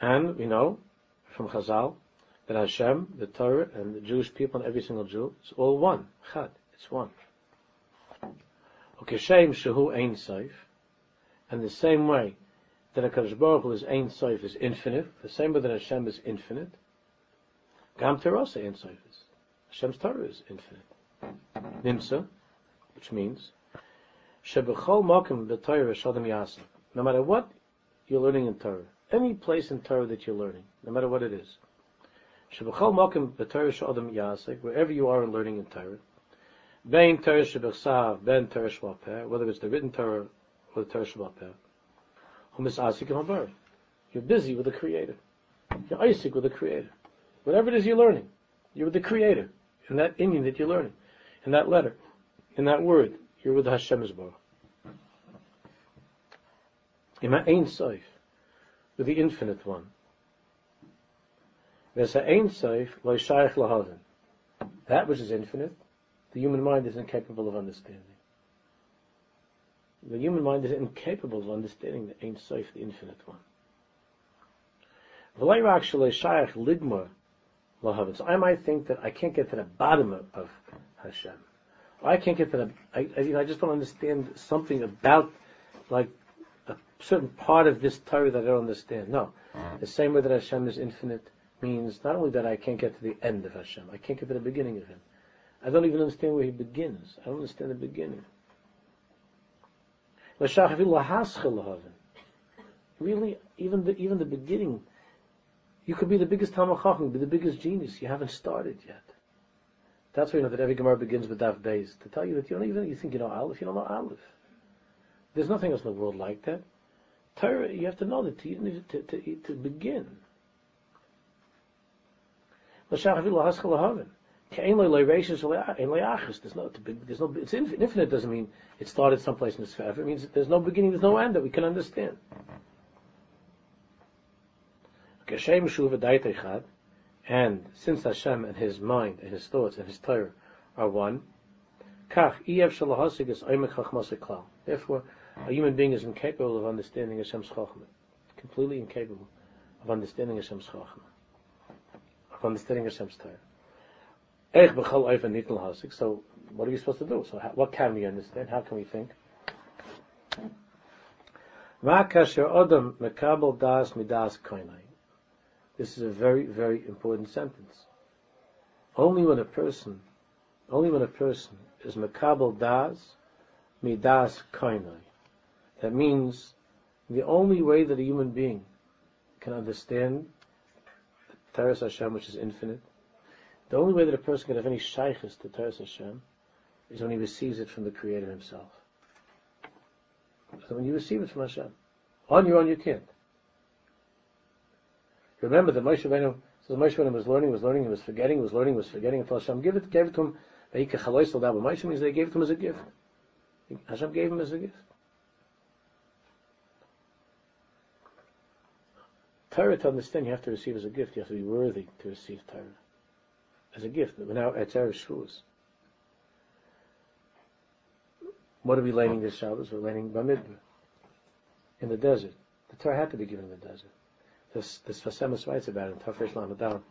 Speaker 1: And we know from Chazal that Hashem, the Torah, and the Jewish people, and every single Jew, it's all one. Chad, it's one. Ukeshem shehu ein soif, and the same way that HaKadosh Baruch Hu is ein soif, is infinite, the same way that Hashem is infinite, Gam Terasa ein soif is. Hashem's Torah is infinite. Nimsa, which means Shebechol Mokim b'Torah Shodem Yasef. No matter what you're learning in Torah, any place in Torah that you're learning, no matter what it is, wherever you are in learning in Torah, Torah Torah Shvalpeh, whether it's the written Torah or the Torah Shvalpeh, Humis Asik and You're busy with the Creator. You're Isaac with the Creator. Whatever it is you're learning, you're with the Creator in that Indian that you're learning in that letter, in that word, you're with Hashem Yisborah. Ima Ein Soif, with the Infinite One. There's a Ein Soif, lo Shaykh Lahavin. That which is infinite, the human mind is incapable of understanding. The human mind is incapable of understanding the Ein Soif, the Infinite One. So I might think that I can't get to the bottom of, Hashem. I can't get to the. I, I, I, just don't understand something about like a certain part of this Torah that I don't understand. No, uh-huh. the same way that Hashem is infinite means not only that I can't get to the end of Hashem, I can't get to the beginning of Him. I don't even understand where He begins. I don't understand the beginning. Really, even the even the beginning, you could be the biggest Talmud be the biggest genius. You haven't started yet. That's why you know that every Gemara begins with Daf Beis to tell you that you don't even you think you know Aleph, you don't know Aleph. There's nothing else in the world like that. Torah, you have to know that to, to, to, to begin. There's no, there's no, it's infinite doesn't mean it started someplace in the sphere. It means there's no beginning, there's no end that we can understand. And since Hashem and His mind and His thoughts and His Torah are one, Therefore, a human being is incapable of understanding Hashem's Chachma. Completely incapable of understanding Hashem's Chachma. Of understanding Hashem's Torah. So, what are we supposed to do? So, how, what can we understand? How can we think? This is a very, very important sentence. Only when a person, only when a person is makabel das, midas kainai. That means the only way that a human being can understand Teres Hashem, which is infinite, The only way that a person can have any shaykhs to Torah Hashem is when he receives it from the Creator Himself. So when you receive it from Hashem, on your own you can't. Remember that Moshe Rabbeinu, so Moshe Rabbeinu was learning, was learning, he was forgetting, was learning, was forgetting until Hashem gave it, gave it to him. Moshe means they gave it to him as a gift. Hashem gave him as a gift. Torah to understand you have to receive as a gift. You have to be worthy to receive Torah as a gift. But now it's Erev Shavuos. What are we laying this Shabbos? We're learning Bamidbar in the desert. The Torah had to be given in the desert. This this Fasemus writes about it in Tafresh Lamadam.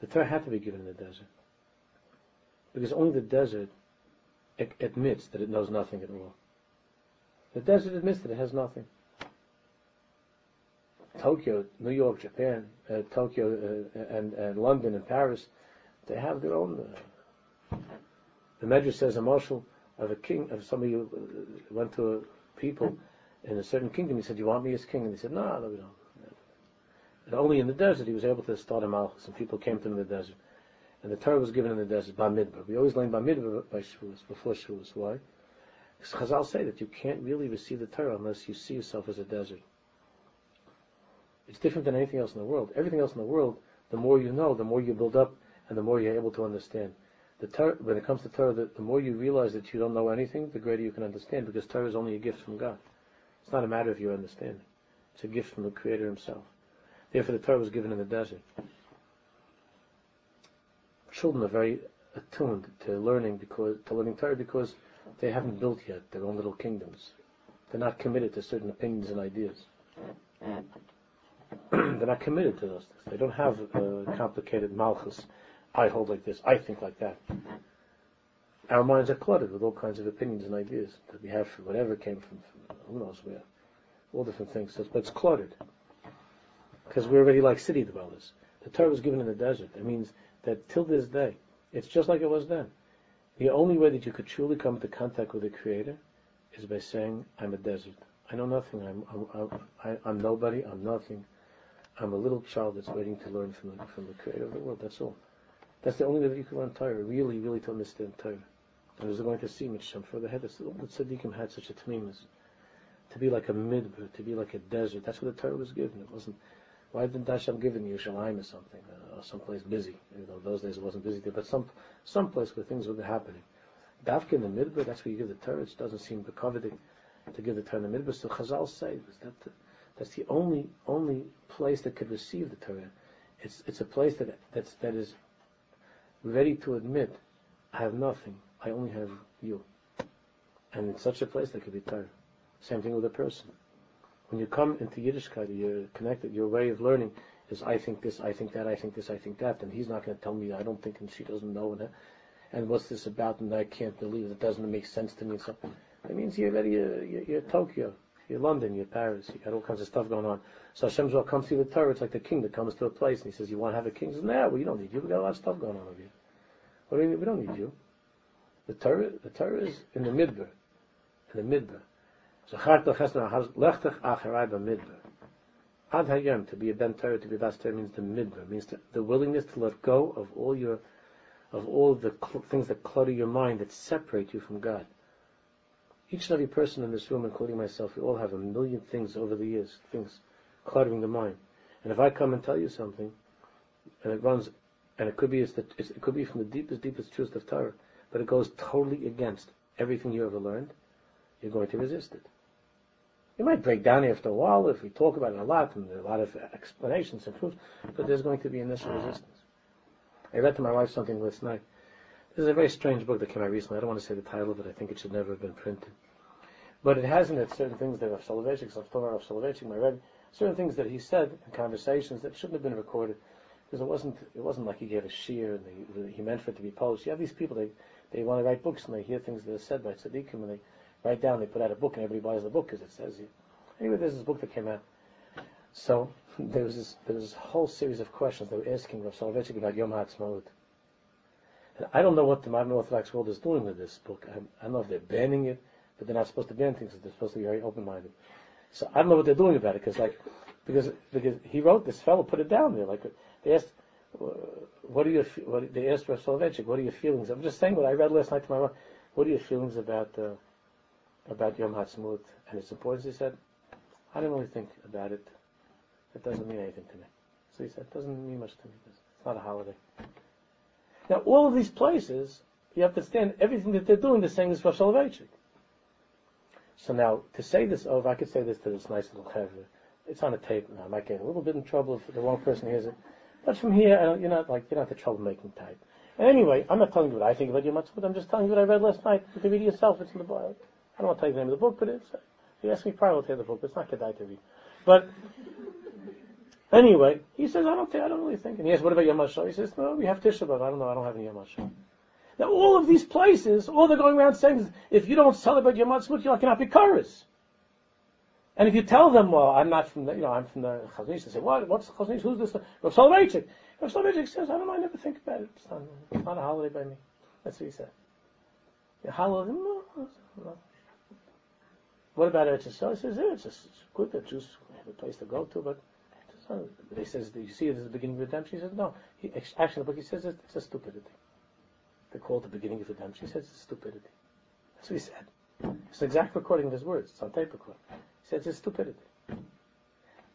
Speaker 1: The Torah had to be given in the desert because only the desert admits that it knows nothing at all. The desert admits that it has nothing. Tokyo, New York, Japan, uh, Tokyo, uh, and, and London and Paris, they have their own. Uh, the Medrash says a marshal of a king, of somebody who uh, went to a people in a certain kingdom. He said, "You want me as king?" And they said, "No, no, we don't." And only in the desert he was able to start a malchus, and people came to him in the desert. And the Torah was given in the desert by midbar. We always learn by midbar by Shavuos, before Shavuos. Why? Because Chazal say that you can't really receive the Torah unless you see yourself as a desert. It's different than anything else in the world. Everything else in the world, the more you know, the more you build up, and the more you're able to understand. When it comes to Torah, the, the more you realize that you don't know anything, the greater you can understand, because Torah is only a gift from God. It's not a matter of your understanding. It's a gift from the Creator Himself. Therefore, the Torah was given in the desert. Children are very attuned to learning because to learning Torah because they haven't built yet their own little kingdoms. They're not committed to certain opinions and ideas. [clears throat] they're not committed to those things. They don't have complicated malchus. I hold like this. I think like that. Our minds are cluttered with all kinds of opinions and ideas that we have from whatever came from, from who knows where. All different things. But it's cluttered. Because we're already like city dwellers. The Torah was given in the desert. That means that till this day, it's just like it was then. The only way that you could truly come into contact with the Creator is by saying, I'm a desert. I know nothing. I'm, I'm, I'm, I'm nobody. I'm nothing. I'm a little child that's waiting to learn from the, from the creator of the world. That's all. That's the only way that you can learn Torah, really, really to understand Torah. And as we're going to see, Misham, further ahead, all the tzaddikim had such a tamimus. To be like a midbar, to be like a desert. That's what the Torah was given. It wasn't, why didn't Hashem give you Yerushalayim or something, uh, or someplace busy? You know, those days it wasn't busy there, but some, some place where things were happening. Dafka in the midbar, that's where you give the Torah. It doesn't seem bekoveting to give the Torah in the midbar. So Chazal say, was that that's the only only place that could receive the Torah. It's it's a place that that's that is ready to admit, I have nothing. I only have you. And in such a place there could be Torah. Same thing with a person. When you come into Yiddishkeit, you're connected. Your way of learning is I think this, I think that, I think this, I think that, and he's not going to tell me I don't think, and she doesn't know, and and what's this about, and I can't believe it. Doesn't make sense to me. So that means you're ready. You're, you're, you're Tokyo. You're London, you're Paris, you got all kinds of stuff going on. So Hashem's will comes to with Torah. It's like the king that comes to a place and he says, "You want to have a king?" He says, "No, well, you don't need you. We got a lot of stuff going on over here. What do you mean? We don't need you. The Torah, the Torah is in the midbar, in the midbar. So lechtach acharai b'midbar. Ad hayom to be a ben Torah, to be a bas Torah means the midbar, means the, the willingness to let go of all your, of all the cl- things that clutter your mind that separate you from God. Each and every person in this room, including myself, we all have a million things over the years, things cluttering the mind. And if I come and tell you something, and it runs, and it could be it could be from the deepest, deepest truth of Torah, but it goes totally against everything you ever learned, you're going to resist it. You might break down after a while if we talk about it a lot, and there are a lot of explanations and proofs, but there's going to be initial resistance. I read to my wife something last night. This is a very strange book that came out recently. I don't want to say the title of it. I think it should never have been printed. But it has in it certain things that Rav Soloveitchik, Rav Soloveitchik, my Rebbe, certain things that he said in conversations that shouldn't have been recorded, because it wasn't it wasn't like he gave a shiur and he, he meant for it to be published. You have these people they they want to write books and they hear things that are said by tzaddikim and they write down, they put out a book and everybody buys the book because it says here. Anyway, there's this book that came out. So [laughs] there was this there was this whole series of questions they were asking Rav Soloveitchik about Yom HaAtzmaut. I don't know what the modern Orthodox world is doing with this book. I, I don't know if they're banning it, but they're not supposed to ban things. They're supposed to be very open-minded. So I don't know what they're doing about it because, like, because because he wrote this fellow put it down there. Like they asked, what are your, what, they asked Rav Soloveitchik, what are your feelings? I'm just saying what I read last night to my wife. What are your feelings about, uh, about Yom Ha'atzmaut and its importance? He said, I don't really think about it. It doesn't mean anything to me. So he said, it doesn't mean much to me. It's not a holiday. Now, all of these places, you have to understand, everything that they're doing, they're saying is Rav Soloveitchik. So now, to say this over, I could say this to this nice little chevra. It's on a tape now. I might get a little bit in trouble if the wrong person hears it. But from here, you're not like, you're not the troublemaking type. And anyway, I'm not telling you what I think about Yom Ha'atzmaut. I'm just telling you what I read last night. You can read it yourself. It's in the Bible. I don't want to tell you the name of the book, but it's, uh, if you ask me privately, you the book, but it's not Kedai to read. But, anyway, he says, I don't think, I don't really think. And he asks, what about Yom HaShoah? He says, no, we have Tisha B'Av. I don't know, I don't have any Yom HaShoah. Now, all of these places, all they're going around saying is, if you don't celebrate Yom Ha'atzmaut, you're cannot be Karis. And if you tell them, well, I'm not from the, you know, I'm from the Chazon Ish, they say, what, what's the Chazon Ish? Who's this? Rav Soloveitchik. Rav Soloveitchik says, I don't know, I never think about it. It's not, it's not a holiday by me. That's what he said. A holiday, no, no. What about Eretz Yisrael? He says, yeah, it's, just, good that Jews have a place to go to, but not, he says, do you see it as the beginning of redemption? He says, no. He, actually, the book he says it's a stupidity. They call it the beginning of redemption. He says it's stupidity. That's what he said. It's an exact recording of his words. It's on tape recording. He says it's stupidity.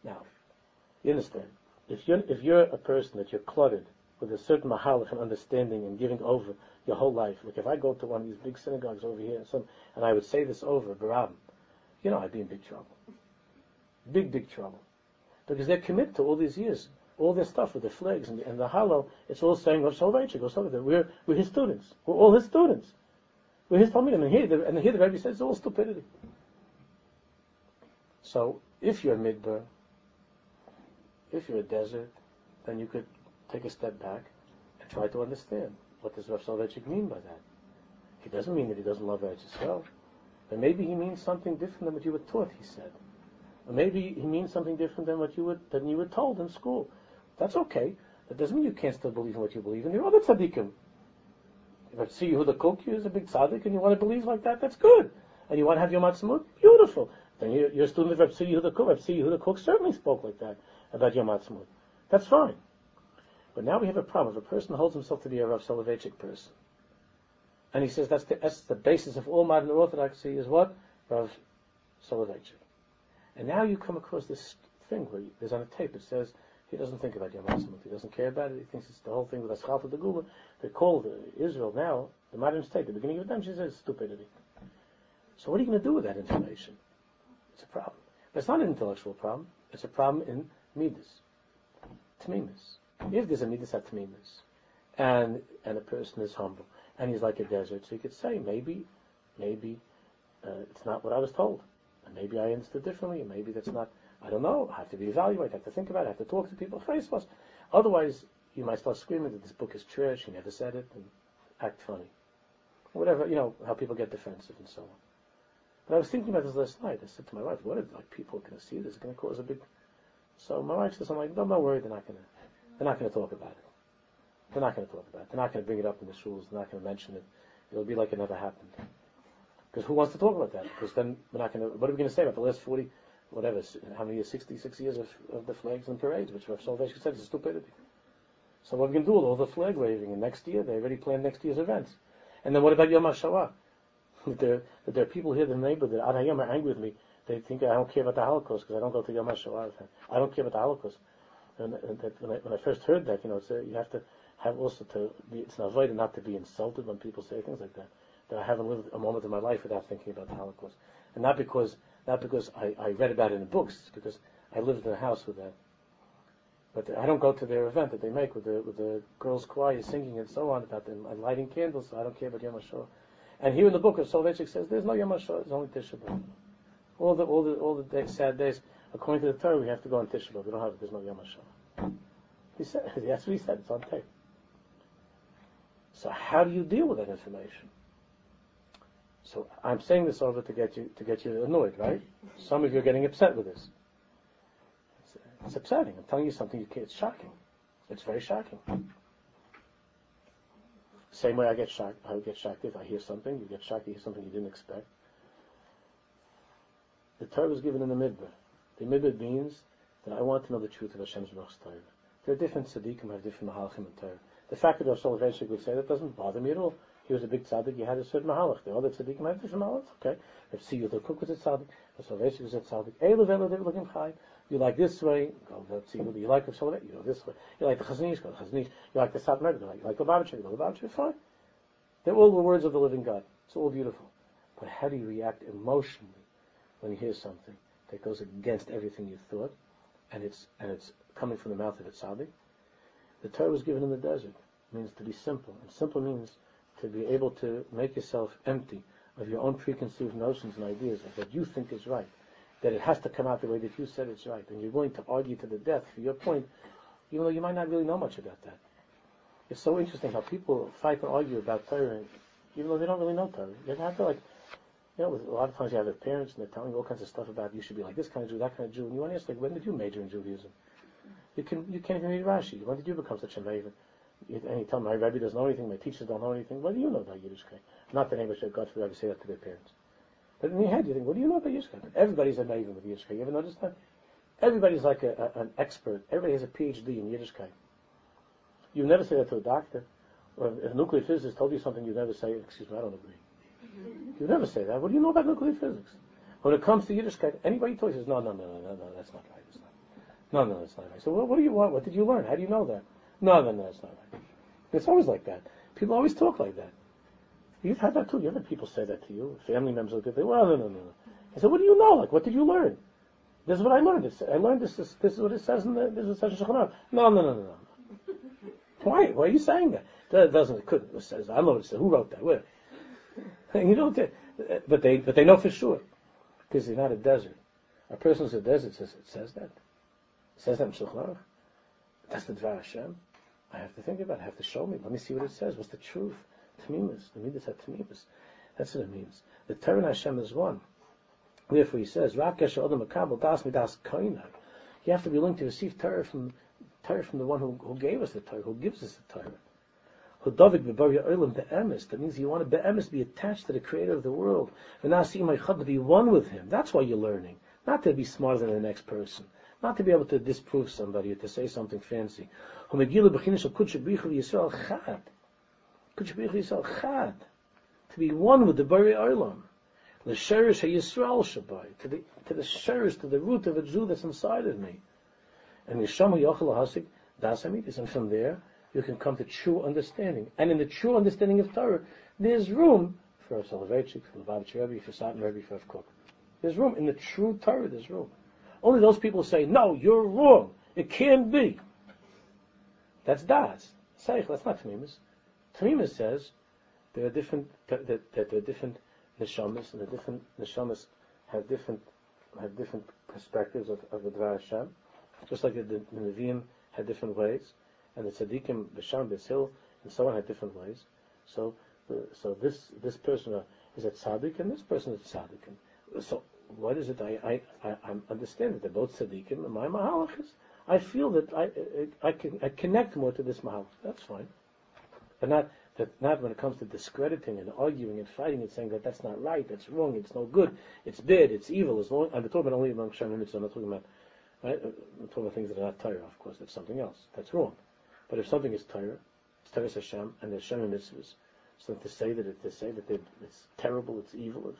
Speaker 1: Now, you understand? If you're, if you're a person that you're cluttered with a certain mahalach and understanding and giving over your whole life, like if I go to one of these big synagogues over here and, some, and I would say this over, Barab, you know I'd be in big trouble. Big, big trouble. Because they're committed to all these years all this stuff with the flags and, and the it's all saying Rav Soloveitchik or something. We're, we're his students. We're all his students. We're his Talmidim. And here, the, and here the Rebbe says it's all stupidity. So, if you're midbar, if you're a desert, then you could take a step back and try to understand what does Rav Soloveitchik mean by that. He doesn't mean that he doesn't love Eretz Yisrael. But maybe he means something different than what you were taught, he said. Maybe he means something different than what you were, than you were told in school. That's okay. That doesn't mean you can't still believe in what you believe in. There are other tzaddikim. If I see who the Kook is a big tzaddik and you want to believe like that, that's good. And you want to have your matzmut, beautiful. Then you're, you're a student of Reb Tzvi Yehuda Reb Tzvi Yehuda Kook certainly spoke like that about your matzmut. That's fine. But now we have a problem. If a person holds himself to be a Rav Soloveitchik person, and he says that's the, that's the basis of all modern orthodoxy is what? Rav Soloveitchik. And now you come across this thing where there's on a tape, it says, he doesn't think about Yom Ha'atzmaut. He doesn't care about it. He thinks it's the whole thing with Aschalta de Gula. They call Israel now, the modern state, the beginning of redemption says stupidity. So what are you going to do with that information? It's a problem. But it's not an intellectual problem. It's a problem in Midas. Tmimis. If there's a Midas at Tmimis, and, and a person is humble, and he's like a desert, so you could say, maybe, maybe, uh, it's not what I was told. And maybe I understood differently, and maybe that's not I don't know. I have to be evaluated. I have to think about it. I have to talk to people Otherwise, you might start screaming that this book is trash. He never said it, and act funny. Whatever, you know, how people get defensive and so on. But I was thinking about this last night. I said to my wife, what if like people are going to see this? It's going to cause a big... So my wife says, I'm like, don't, don't worry, they're not going to, they're not going to talk about it. They're not going to talk about it. They're not going to bring it up in the schools. They're not going to mention it. It'll be like it never happened. Because who wants to talk about that? Because then we're not going to, what are we going to say about the last 40, whatever, how many years, 66 years of, of the flags and parades, which Rav Soloveitchik said is stupidity. So what are we going to do with all the flag waving? And next year, they already planned next year's events. And then what about Yom HaShoah? [laughs] that, there, that there are people here the neighborhood that are angry with me. They think I don't care about the Holocaust because I don't go to Yom HaShoah. I don't care about the Holocaust. And, and that when, I, when I first heard that, you know, it's, uh, you have to have also to be, it's an avoid not to be insulted when people say things like that. That I haven't lived a moment in my life without thinking about the Holocaust. And not because not because I, I read about it in books, it's because I lived in a house with that. But I don't go to their event that they make with the with the girls' choir singing and so on about them and lighting candles. So I don't care about Yom HaShoah. And here in the book of Soloveitchik says there's no Yom HaShoah, there's only Tisha B'av. All the all the all the day, sad days, according to the Torah, we have to go on Tisha B'av. We don't have it. There's no Yom HaShoah. He said [laughs] that's what he said. It's on tape. So how do you deal with that information? So I'm saying this over to get you to get you annoyed, right? Some of you are getting upset with this. It's, it's upsetting. I'm telling you something. You it's shocking. It's very shocking. Same way I get shocked. I get shocked if I hear something. You get shocked. You hear something you didn't expect. The Torah was given in the midbar. The midbar means that I want to know the truth of Hashem's Torah. There are different tzaddikim have different mahalchim in Torah. The fact that Rosh Soloveitchik would say that doesn't bother me at all. He was a big tzaddik, he had a certain mahalach. The other tzaddikim had different mahalach, okay? You the Kook was a tzaddik, Rosh Soloveitchik was a tzaddik. Eilu velu they were looking high. You like this way, go to Tzibur. You like Rosh Soloveitchik, you go this way. You like the Chazon Ish, go to Chazon Ish. You like the you like, you like the Babachik, go to Babachik, fine. They're all the words of the living God. It's all beautiful. But how do you react emotionally when you hear something that goes against everything you thought, and it's and it's coming from the mouth of a tzaddik? The Torah was given in the desert. It means to be simple, and simple means to be able to make yourself empty of your own preconceived notions and ideas of what you think is right. That it has to come out the way that you said it's right, and you're going to argue to the death for your point, even though you might not really know much about that. It's so interesting how people fight and argue about Torah, even though they don't really know Torah. You have to like you know, a lot of times you have your parents and they're telling you all kinds of stuff about you should be like this kind of Jew, that kind of Jew, and you want to ask like, when did you major in Judaism? You can you can't even read Rashi. When did you become such a maven? And you tell my Rebbe doesn't know anything, my teachers don't know anything. What do you know about Yiddishkeit? Not that anybody should, God forbid, ever say that to their parents. But in your head, you think, what do you know about Yiddishkeit? Everybody's a maven with Yiddishkeit. You ever notice that? Everybody's like a, a, an expert. Everybody has a PhD in Yiddishkeit. You never say that to a doctor. Or if a nuclear physicist told you something, you never say, excuse me, I don't agree. Mm-hmm. You never say that. What do you know about nuclear physics? When it comes to Yiddishkeit, anybody tells you, no, no, no, no, no, no, that's not right. It's not. No, no, that's not right. So what, what do you want? What did you learn? How do you know that? No, no, no, that's not right. It's always like that. People always talk like that. You've had that too. You have had people say that to you. Family members look at you. Well, no, no, no, no. I said, what do you know? Like, what did you learn? This is what I learned. I learned this. This, this is what it says in the. This is says in No, no, no, no, no. Why? Why are you saying that? That doesn't. It could. It says. I don't know what it says. Who wrote that? Where? You don't. But they. But they know for sure because they're not a desert. A person who's a desert says it says that. It says that in Shulchan That's the Dvar Hashem. I have to think about it. I have to show me. Let me see what it says. What's the truth? Tamimus. The midas have tamimus. That's what it means. The Torah and Hashem is one. Therefore, he says, "Rakesh Adam Makabel Das Midas Koina." You have to be willing to receive Torah from Torah from the one who, who gave us the Torah, who gives us the Torah. That means you want to be attached to the Creator of the world. V'nasi to be one with Him. That's why you're learning, not to be smarter than the next person, not to be able to disprove somebody or to say something fancy. To be one with the Bari Olam. The Sherish Yisrael Shabbai, to the to the Sherish, to the root of a Jew that's inside of me. And Yishamu Yochel Hasik Das and from there you can come to true understanding. And in the true understanding of Torah, there's room for a Soloveitchik, for Lubavitch Rebbe, for Satmar Rebbe, for Kook. There's room. In the true Torah, there's room. Only those people say, no, you're wrong. It can't be. That's Das. Seich, that's not Tamimus. Tamimus says there are different, that, that there are different neshamas, and the different neshamas have different, have different perspectives of, of the Dvar Hashem. Just like the, the, the Nevi'im had different ways and the tzaddikim, Basham, Basil, and so on had different ways. So, uh, so this this person uh, is a tzaddik, and this person is a tzaddik. So, what is it? I I I, understand that they're both tzaddikim, and my mahalach is. I feel that I I, I can I connect more to this mahalach. That's fine, but not that not when it comes to discrediting and arguing and fighting and saying that that's not right, that's wrong, it's no good, it's bad, it's evil. As long I'm talking about only among Shem. I'm not talking about right. I'm talking about things that are not Torah. Of course, that's something else. That's wrong. But if something is Torah, it's Torah Hashem, and there's Shem mitzvahs, so to say that it, to say that it's terrible, it's evil,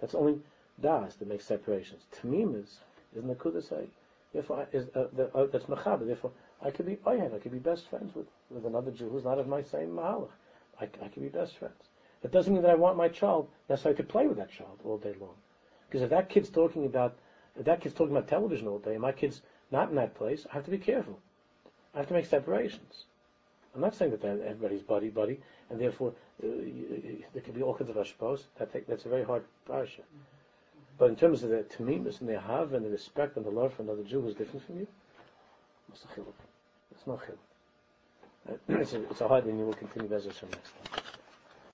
Speaker 1: that's only das that makes separations. Tamim is is nakuda say. Therefore, is uh, the, uh, that's machaba. Therefore, I could be oyed. I could be best friends with, with another Jew who's not of my same mahalach. I, I could be best friends. It doesn't mean that I want my child necessarily to play with that child all day long. Because if that kid's talking about if that kid's talking about television all day, and my kid's not in that place, I have to be careful. I have to make separations. I'm not saying that everybody's buddy buddy, and therefore uh, there can be all kinds of ashpos. That that's a very hard parsha. But in terms of the tamimus and the have and the respect and the love for another Jew who's different from you, it's no chiluk. [clears throat] It's a, it's a hard, and you will continue Bezos from next time.